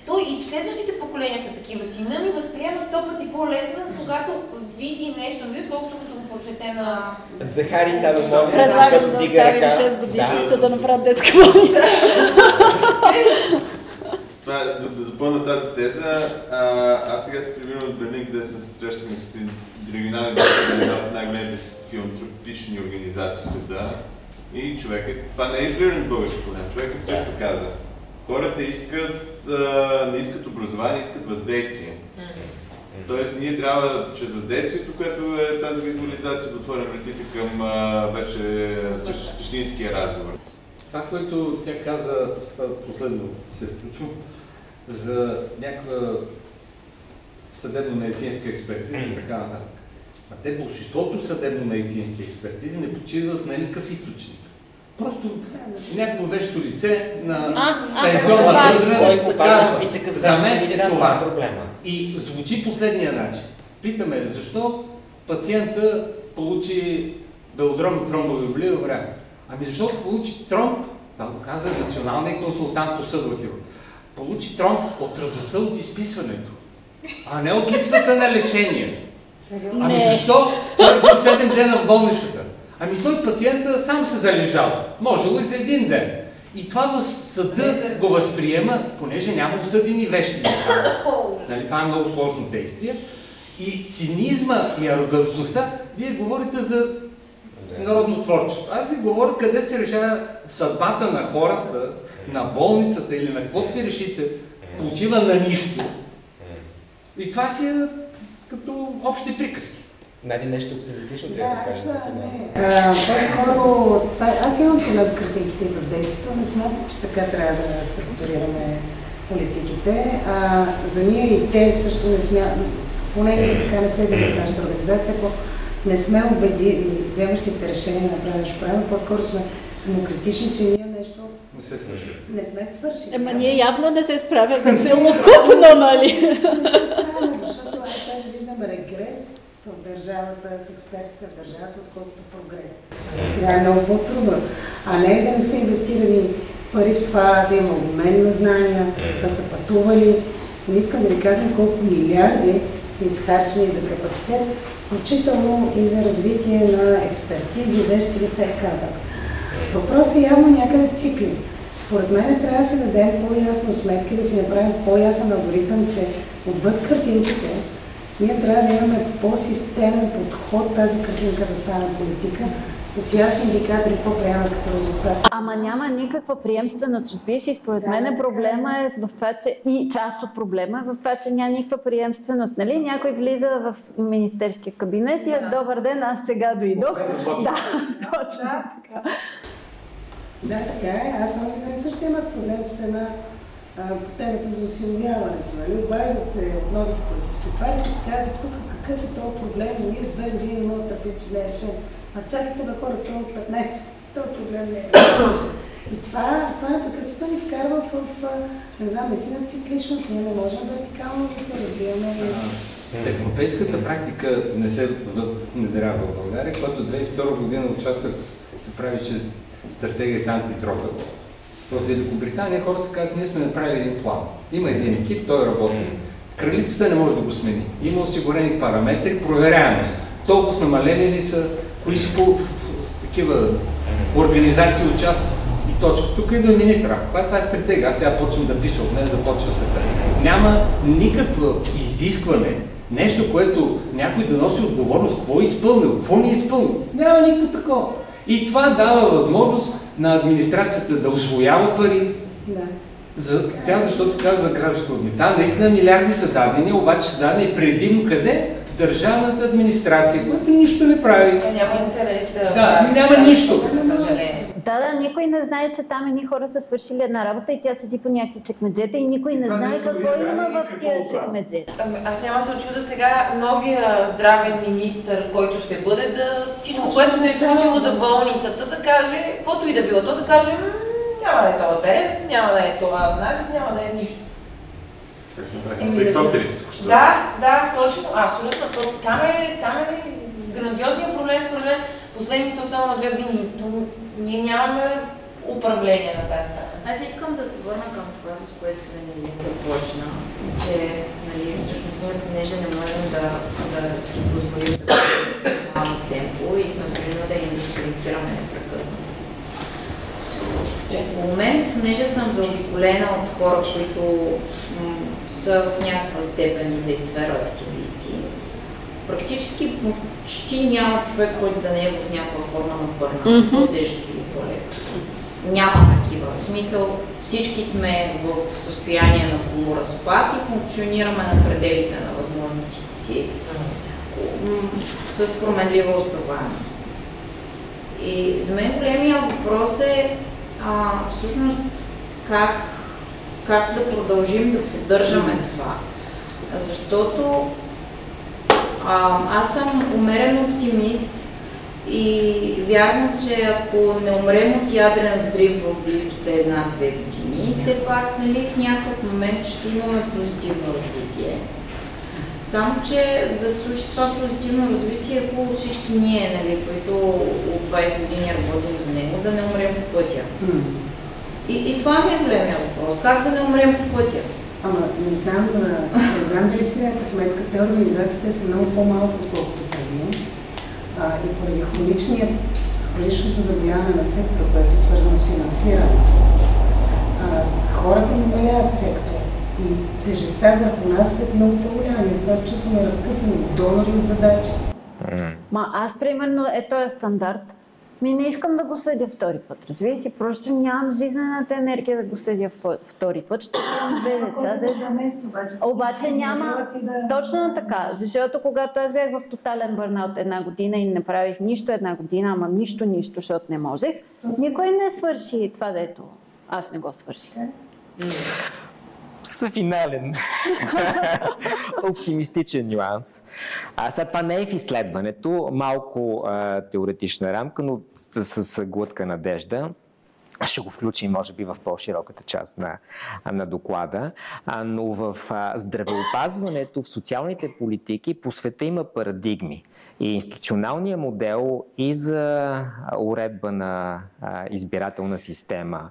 Speaker 6: Той и следващите поколения са такива. Сина ми възприема сто пъти по-лесно, когато види нещо, види, отколкото прочете на...
Speaker 9: Захари Садомови,
Speaker 3: Предлагам
Speaker 9: защото
Speaker 3: да оставим
Speaker 9: ръка.
Speaker 3: 6 годишните да.
Speaker 9: Да.
Speaker 3: направят детска болница.
Speaker 10: Това, е, да, да допълна тази теза, а, аз сега се примерно от Берлин, където сме се срещахме с регионални от най-големите филантропични организации в света. И човекът, това не е изолиран български проблем, човекът също каза, хората искат, а, не искат образование, искат въздействие. Тоест ние трябва чрез въздействието, което е тази визуализация, да отворим вратите към а, вече същ, същинския разговор.
Speaker 8: Това, което тя каза, последно се включвам, за някаква съдебно-медицинска експертиза и така нататък. А те большинството съдебно-медицински експертизи не почиват на никакъв източник. Просто някакво вещо лице на пенсионна възраст казва,
Speaker 9: за
Speaker 8: мен е
Speaker 9: това проблема.
Speaker 8: И звучи последния начин. Питаме, защо пациента получи белодробна тромбова емболия в рак? Ами защото получи тромб, това го каза националният консултант по съдова хирург, получи тромб от радостта от изписването, а не от липсата на лечение. Ами защо? Той е бил 7 дена в болницата. Ами той пациента сам се залежал. Можело и за един ден. И това съда го възприема, понеже няма осъдени вещи. Нали, това е много сложно действие. И цинизма и арогантността, вие говорите за народно творчество. Аз ви говоря къде се решава съдбата на хората, на болницата или на каквото си решите, почива на нищо. И това си е като общи приказки.
Speaker 9: Нади нещо оптимистично
Speaker 5: Да,
Speaker 9: трябва да
Speaker 5: аз
Speaker 9: кажеш. за
Speaker 5: а,
Speaker 9: финала.
Speaker 5: не. А, по-скоро, аз имам проблем с картинките и въздействието. Не смятам, че така трябва да структурираме политиките. А, за ние и те също не смятам, поне ние така не се в нашата организация, ако не сме убедили вземащите решения да направиш правилно, по-скоро сме самокритични, че ние нещо
Speaker 8: Не се свърши.
Speaker 5: не сме свършили.
Speaker 3: Ема ние явно не се справяме целокупно, нали?
Speaker 5: Не се справяме, защото аз даже виждам регрес в държавата, в експертите в държавата, отколкото прогрес. Сега е много по-трудно. А не да не са инвестирали пари в това да има обмен на знания, да са пътували. Не искам да ви казвам колко милиарди са изхарчени за капацитет, включително и за развитие на експертизи, вещи лица и нататък. Въпросът е явно някъде циклен. Според мен трябва да си дадем по-ясно сметка и да си направим по-ясен алгоритъм, че отвъд картинките ние трябва да имаме по-системен подход тази картинка да стане политика, с ясни индикатори какво приема като резултат.
Speaker 3: Ама няма никаква приемственост, разбираш и според да, мен проблема е в това, че и част от проблема е в това, че няма никаква приемственост. Нали? Някой влиза в министерския кабинет и е добър ден, аз сега дойдох. Да, точно така.
Speaker 5: Да, така е. Аз съм ден също имах проблем с една по темата за осиновяването. Нали? Обаждат се от новите политически партии и казват тук какъв е този проблем, ние две години мога да търпим, че не е решен. А чакайте да хора, това от 15 този проблем не е И това, това непрекъснато ни вкарва в, не знам, на цикличност. Ние не можем вертикално да се развиваме.
Speaker 8: Европейската практика не се внедрява в България, когато 2002 година участвах, се прави, че стратегията антидрога. В Великобритания хората казват, ние сме направили един план. Има един екип, той работи. Кралицата не може да го смени. Има осигурени параметри, проверяемост. Толкова намалени ли са кои с, с такива организации участват и точка. Тук идва министра. Това е тази стратегия. Аз сега почвам да пиша, от мен започва се Няма никакво изискване, нещо, което някой да носи отговорност, какво е изпълнил, какво не е изпълнил. Няма никакво такова. И това дава възможност на администрацията да освоява пари.
Speaker 5: Да.
Speaker 8: За, тя защото каза за гражданство. Да, наистина милиарди са дадени, обаче са дадени предимно къде? държавната администрация, която нищо не прави.
Speaker 6: Тя няма интерес да...
Speaker 8: Да, няма нищо.
Speaker 3: Да, да, никой не знае, че там едни хора са свършили една работа и тя седи по някакви чекмеджета и никой не знае какво има в тия чекмеджета.
Speaker 6: Ами, аз няма се очуда сега новия здравен министр, който ще бъде да всичко, което се е случило за болницата, да каже, каквото и да било то, да каже, няма да е това терен, няма да е това анализ, няма да е нищо. Да, да, точно, абсолютно. Там, е, там е грандиозният проблем, според мен, последните особено две години. То, ние нямаме управление на тази страна.
Speaker 7: Аз искам да се върна към това, с което нали, започна, че нали, всъщност ние, понеже не можем да, да си позволим да малко темпо и сме принудени да спринтираме непрекъснато. Около мен, понеже съм заобиколена от хора, които са в някаква степен или сфера активисти. Практически почти няма човек, който да не е в някаква форма на бърна, mm-hmm. по-тежък или по-лек. Няма такива. В смисъл всички сме в състояние на полуразпад и функционираме на пределите на възможностите си с променлива успеваемост. И за мен големия въпрос е а, всъщност как как да продължим да поддържаме това. Защото а, аз съм умерен оптимист и вярвам, че ако не умрем от ядрен взрив в близките една-две години, все пак нали, в някакъв момент ще имаме позитивно развитие. Само, че за да се случи това позитивно развитие, е хубаво всички ние, нали, които от 20 години работим за него, да не умрем по пътя. И, и това ми е големия въпрос. Как да не умрем по пътя?
Speaker 5: Ама не знам, не знам дали си дадете сметка, те организациите са много по-малко, отколкото преди. А, и поради хроничното заболяване на сектора, което е свързано с финансирането, а, хората намаляват в сектора. И тежестта върху нас е много по-голяма. И затова се чувстваме разкъсани от донори от задачи.
Speaker 3: Ма аз, примерно, е този стандарт ми не искам да го съдя втори път. Разбира си, просто нямам жизнената енергия да го съдя втори път. Ще имам две деца.
Speaker 5: Да замести, обаче.
Speaker 3: Обаче няма. Да... Точно така. Защото когато аз бях в тотален бърнаут една година и не правих нищо една година, ама нищо, нищо, защото не можех, никой не свърши това, дето аз не го свърших
Speaker 1: финален оптимистичен нюанс. А сега това не е в изследването, малко а, теоретична рамка, но с, с, с глътка надежда. Ще го включим, може би, в по-широката част на, на доклада. А, но в а, здравеопазването, в социалните политики по света има парадигми. И институционалният модел и за уредба на избирателна система,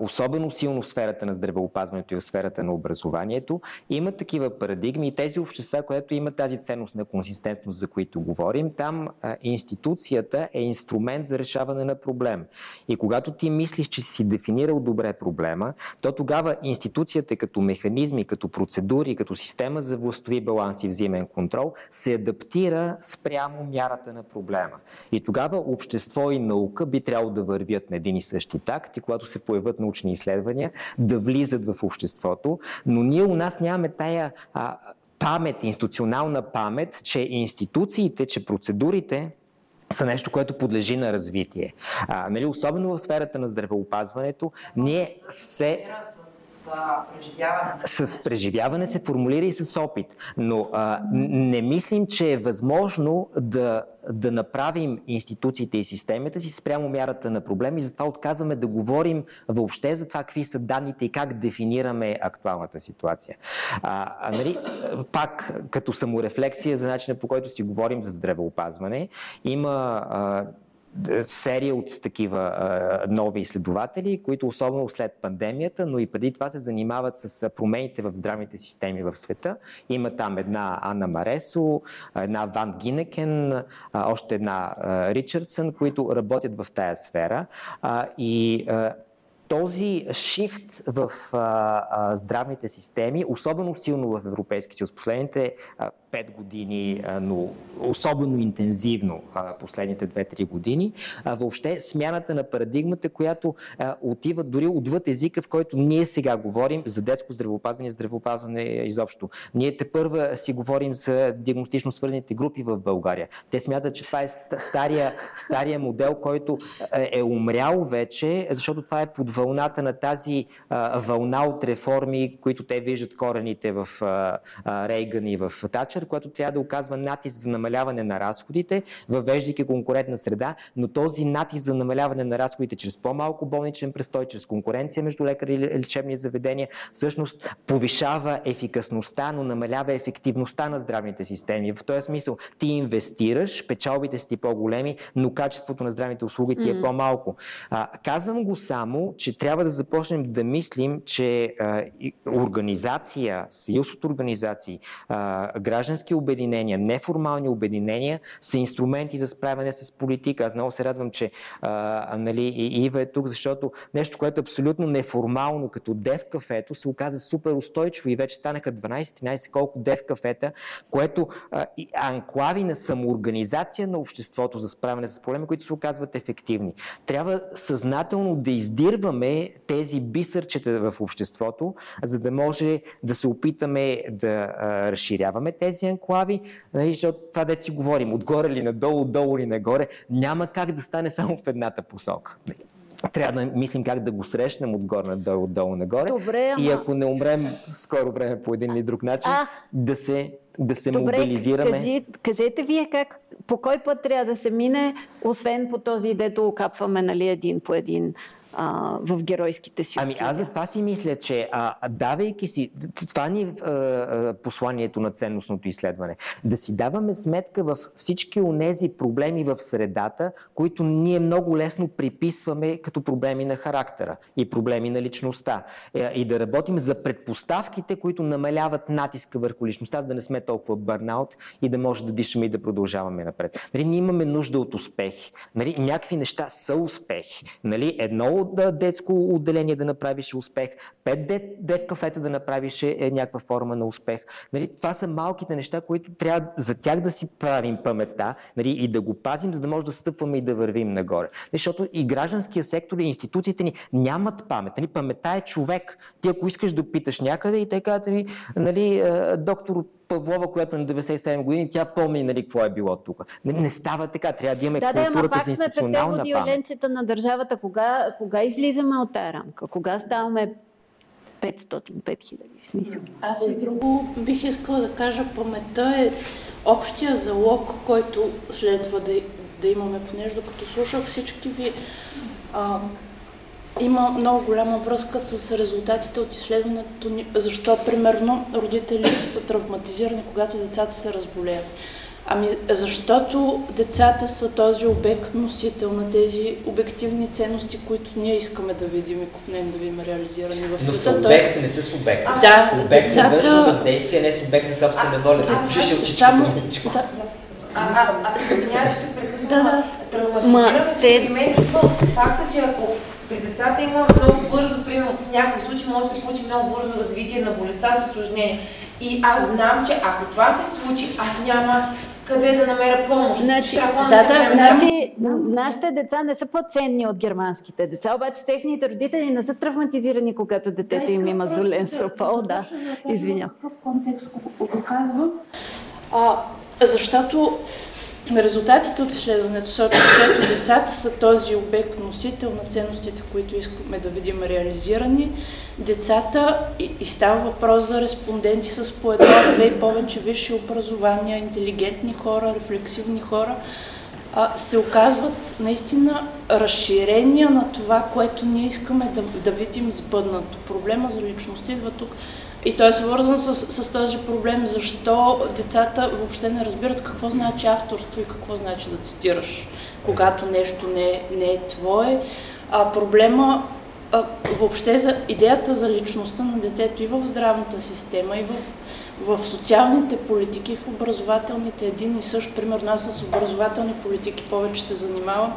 Speaker 1: особено силно в сферата на здравеопазването и в сферата на образованието, има такива парадигми и тези общества, които имат тази ценност на консистентност, за които говорим, там институцията е инструмент за решаване на проблем. И когато ти мислиш, че си дефинирал добре проблема, то тогава институцията като механизми, като процедури, като система за властови баланс и взаимен контрол се адаптира спрямо мярата на проблема. И тогава общество и наука би трябвало да вървят на един и същи такт и когато се появят научни изследвания, да влизат в обществото. Но ние у нас нямаме тая а, памет, институционална памет, че институциите, че процедурите са нещо, което подлежи на развитие. А, нали, особено в сферата на здравеопазването, ние все преживяване. С преживяване се формулира и с опит. Но а, не мислим, че е възможно да, да направим институциите и системата си спрямо мярата на проблеми затова отказваме да говорим въобще за това какви са данните и как дефинираме актуалната ситуация. А, а, нали, пак като саморефлексия за начина по който си говорим за здравеопазване, има а, серия от такива нови изследователи, които особено след пандемията, но и преди това се занимават с промените в здравните системи в света. Има там една Анна Маресо, една Ван Гинекен, още една Ричардсън, които работят в тая сфера. И този шифт в а, а, здравните системи, особено силно в Европейския съюз, последните а, 5 години, но особено интензивно последните 2-3 години, въобще смяната на парадигмата, която отива дори отвъд езика, в който ние сега говорим за детско здравеопазване здравеопазване изобщо. Ние те първа си говорим за диагностично свързаните групи в България. Те смятат, че това е стария, стария модел, който е умрял вече, защото това е под вълната на тази вълна от реформи, които те виждат корените в Рейган и в Тачър Център, който трябва да оказва натиск за намаляване на разходите, въвеждайки конкурентна среда, но този натиск за намаляване на разходите чрез по-малко болничен престой, чрез конкуренция между лекари и лечебни заведения, всъщност повишава ефикасността, но намалява ефективността на здравните системи. В този смисъл ти инвестираш, печалбите си по-големи, но качеството на здравните услуги ти е по-малко. А, казвам го само, че трябва да започнем да мислим, че а, организация, съюз от организации, а, граждански обединения, неформални обединения са инструменти за справяне с политика. Аз много се радвам, че а, нали, Ива е тук, защото нещо, което е абсолютно неформално, като дев кафето, се оказа супер устойчиво и вече станаха 12-13 колко дев кафета, което а, и анклави на самоорганизация на обществото за справяне с проблеми, които се оказват ефективни. Трябва съзнателно да издирваме тези бисърчета в обществото, за да може да се опитаме да а, разширяваме тези анклави, нали, защото това да си говорим, отгоре ли надолу, отдолу ли нагоре, няма как да стане само в едната посока. Трябва да мислим как да го срещнем отгоре надолу, отдолу нагоре.
Speaker 3: Добре, ама...
Speaker 1: И ако не умрем скоро време по един или друг начин, а... да се да се Добре, мобилизираме.
Speaker 3: Кажи, кажете вие как, по кой път трябва да се мине, освен по този, дето окапваме нали, един по един а, в геройските си
Speaker 1: Ами аз за това си мисля, че а, давайки си, това ни е посланието на ценностното изследване, да си даваме сметка в всички онези проблеми в средата, които ние много лесно приписваме като проблеми на характера и проблеми на личността. Е, и да работим за предпоставките, които намаляват натиска върху личността, за да не сме толкова бърнаут и да може да дишаме и да продължаваме напред. Нали, ние имаме нужда от успехи. Нали, някакви неща са успехи. Нали, едно детско отделение да направиш успех, пет дет, дет кафета да направиш е някаква форма на успех. Нали, това са малките неща, които трябва за тях да си правим паметта нали, и да го пазим, за да може да стъпваме и да вървим нагоре. Защото и гражданския сектор и институциите ни нямат памет. Нали, паметта е човек. Ти ако искаш да питаш някъде и те казват ми, нали, доктор Павлова, която е на 97 години, тя помни нали, какво е било тук. Не, не става така. Трябва да имаме да, културата да, за институционална памет. Да,
Speaker 3: оленчета на държавата. Кога, кога излизаме от тази рамка? Кога ставаме 500-5000 в смисъл?
Speaker 2: Аз и друго бих искала да кажа. Паметта е общия залог, който следва да, да имаме, понеже докато слушах всички ви а, има много голяма връзка с резултатите от изследването ни, защо примерно родителите са травматизирани, когато децата се разболеят. Ами, защото децата са този обект, носител на тези обективни ценности, които ние искаме да видим и купнем, да видим реализирани в света.
Speaker 9: Но са обект, не са субект.
Speaker 2: Да,
Speaker 9: обект
Speaker 2: децата...
Speaker 9: на външно въздействие, не субект на собствена воля. Да пишеш очичко.
Speaker 2: Само... Да, да.
Speaker 6: А, а, а, извинявай, ще прекъсвам.
Speaker 2: Да, да.
Speaker 6: Травматизирането при мен идва от факта, че ако при децата има много бързо, примерно в някои случаи може да се получи много бързо развитие на болестта с осложнение. И аз знам, че ако това се случи, аз няма къде да намеря помощ.
Speaker 3: Значи, да, да,
Speaker 6: вземе
Speaker 3: значи нашите деца не са по-ценни от германските деца, обаче техните родители не са травматизирани, когато детето им има золен сопол. Да, извинявам.
Speaker 2: В какъв контекст го казвам? А, защото резултатите от изследването сочат, че децата са този обект, носител на ценностите, които искаме да видим реализирани. Децата, и, и става въпрос за респонденти с по едно, две и повече висши образования, интелигентни хора, рефлексивни хора, а, се оказват наистина разширения на това, което ние искаме да, да видим сбъднато. Проблема за личността идва тук. И той е свързан с, с този проблем, защо децата въобще не разбират какво значи авторство и какво значи да цитираш, когато нещо не, не е твое. А проблема а, въобще за идеята за личността на детето и в здравната система, и в, в социалните политики, в образователните един и същ. Примерно аз с образователни политики повече се занимавам.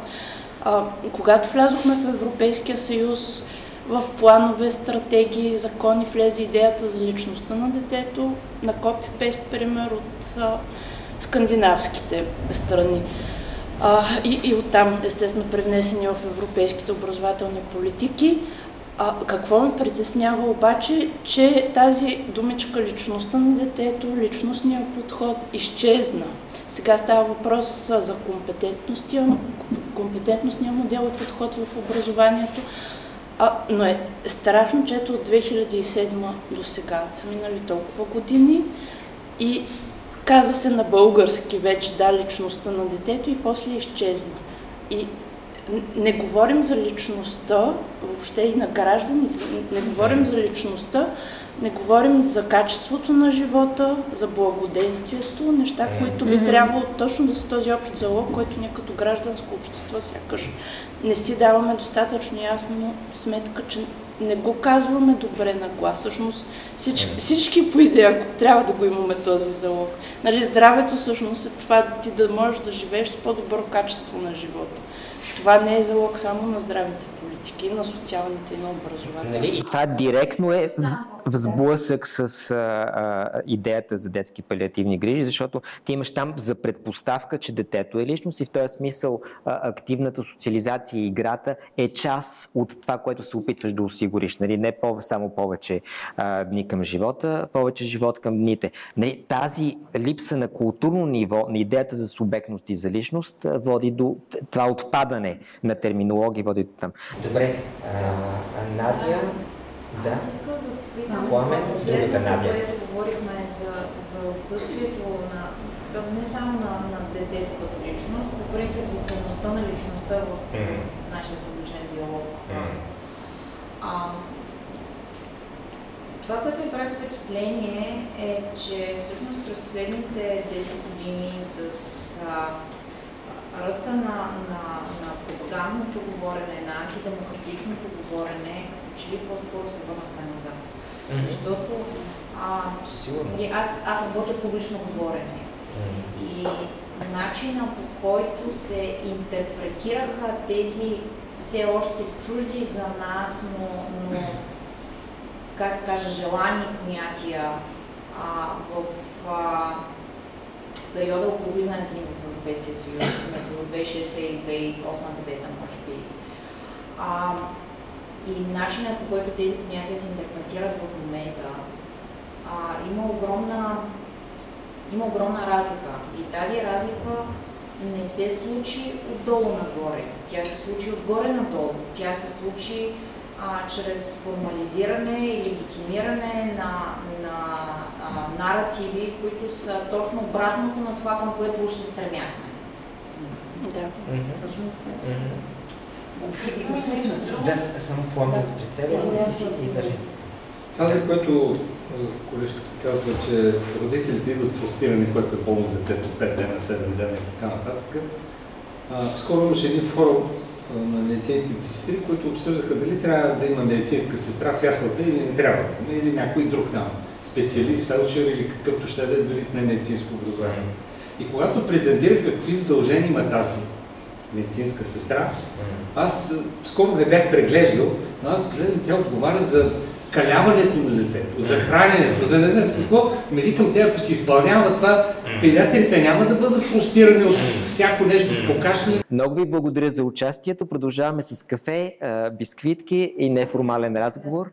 Speaker 2: А, когато влязохме в Европейския съюз, в планове, стратегии, закони влезе идеята за личността на детето, на копи-пест пример от а, скандинавските страни. А, и, и оттам, естествено, привнесени в европейските образователни политики. А, какво ме притеснява обаче, че тази думичка личността на детето, личностния подход изчезна. Сега става въпрос за компетентностния, компетентностния модел и подход в образованието, а, но е страшно, че ето от 2007 до сега са минали толкова години и каза се на български вече да личността на детето и после изчезна. И не говорим за личността, въобще и на гражданите, не говорим за личността, не говорим за качеството на живота, за благоденствието, неща, които би трябвало точно да са този общ залог, който ние като гражданско общество сякаш не си даваме достатъчно ясно сметка, че не го казваме добре на глас. Всъщност всички, всички по идея трябва да го имаме този залог. Нали, здравето всъщност е това ти да можеш да живееш с по-добро качество на живота. Това не е залог само на здравите политики, на социалните и на образователните.
Speaker 1: Нали? И това директно е в, сблъсък с а, а, идеята за детски палиативни грижи, защото ти имаш там за предпоставка, че детето е личност и в този смисъл а, активната социализация и играта е част от това, което се опитваш да осигуриш. Нали? Не по, само повече а, дни към живота, повече живот към дните. Нали? Тази липса на културно ниво, на идеята за субектност и за личност, води до това отпадане на терминология, води до там.
Speaker 9: Добре, а, а Надя, да,
Speaker 7: Аз искам да попитам
Speaker 9: Пламен, другата Надя.
Speaker 7: което говорихме за, за отсъствието на, то не само на, на детето като личност, по принцип за ценността на личността в
Speaker 9: Мгм.
Speaker 7: нашия публичен диалог.
Speaker 9: Мгм.
Speaker 7: А, това, което ми прави впечатление е, че всъщност през последните 10 години с а, ръста на, на, на пропагандното говорене, на антидемократичното говорене, като че ли по-скоро се върнахме назад.
Speaker 9: Мгм.
Speaker 7: Защото а, аз, аз работя публично говорене
Speaker 9: М.
Speaker 7: и начина по който се интерпретираха тези все още чужди за нас, но, но как да кажа, желани понятия а, в а, периода около влизането ни в Европейския съюз, между 2006 и 2008-2009, може би. А, и начинът по който тези понятия се интерпретират в момента, а, има огромна има огромна разлика. И тази разлика не се случи отдолу нагоре. Тя се случи отгоре надолу. Тя се случи а, чрез формализиране и легитимиране на, на а, наративи, които са точно обратното на това, към което уж се стремяхме.
Speaker 2: Да.
Speaker 7: Точно така.
Speaker 9: Да, само пламен при теб, ти си.
Speaker 8: Това, за което Колежката казва, че родителите идват фрустрирани, което е болно детето 5 дена, 7 дена и така нататък. А, скоро имаше един форум на медицинските сестри, които обсъждаха дали трябва да има медицинска сестра в яслата или не трябва или някой друг там, специалист, фелчер или какъвто ще да е дали с немедицинско образование. И когато презентираха какви задължения има тази медицинска сестра, аз скоро не бях преглеждал, но аз гледам, тя отговаря за каляването на детето, за храненето, за не знам какво. Ме викам, те ако си изпълнява това, педиатрите няма да бъдат фрустрирани от всяко нещо покашляне.
Speaker 1: Много ви благодаря за участието. Продължаваме с кафе, бисквитки и неформален разговор.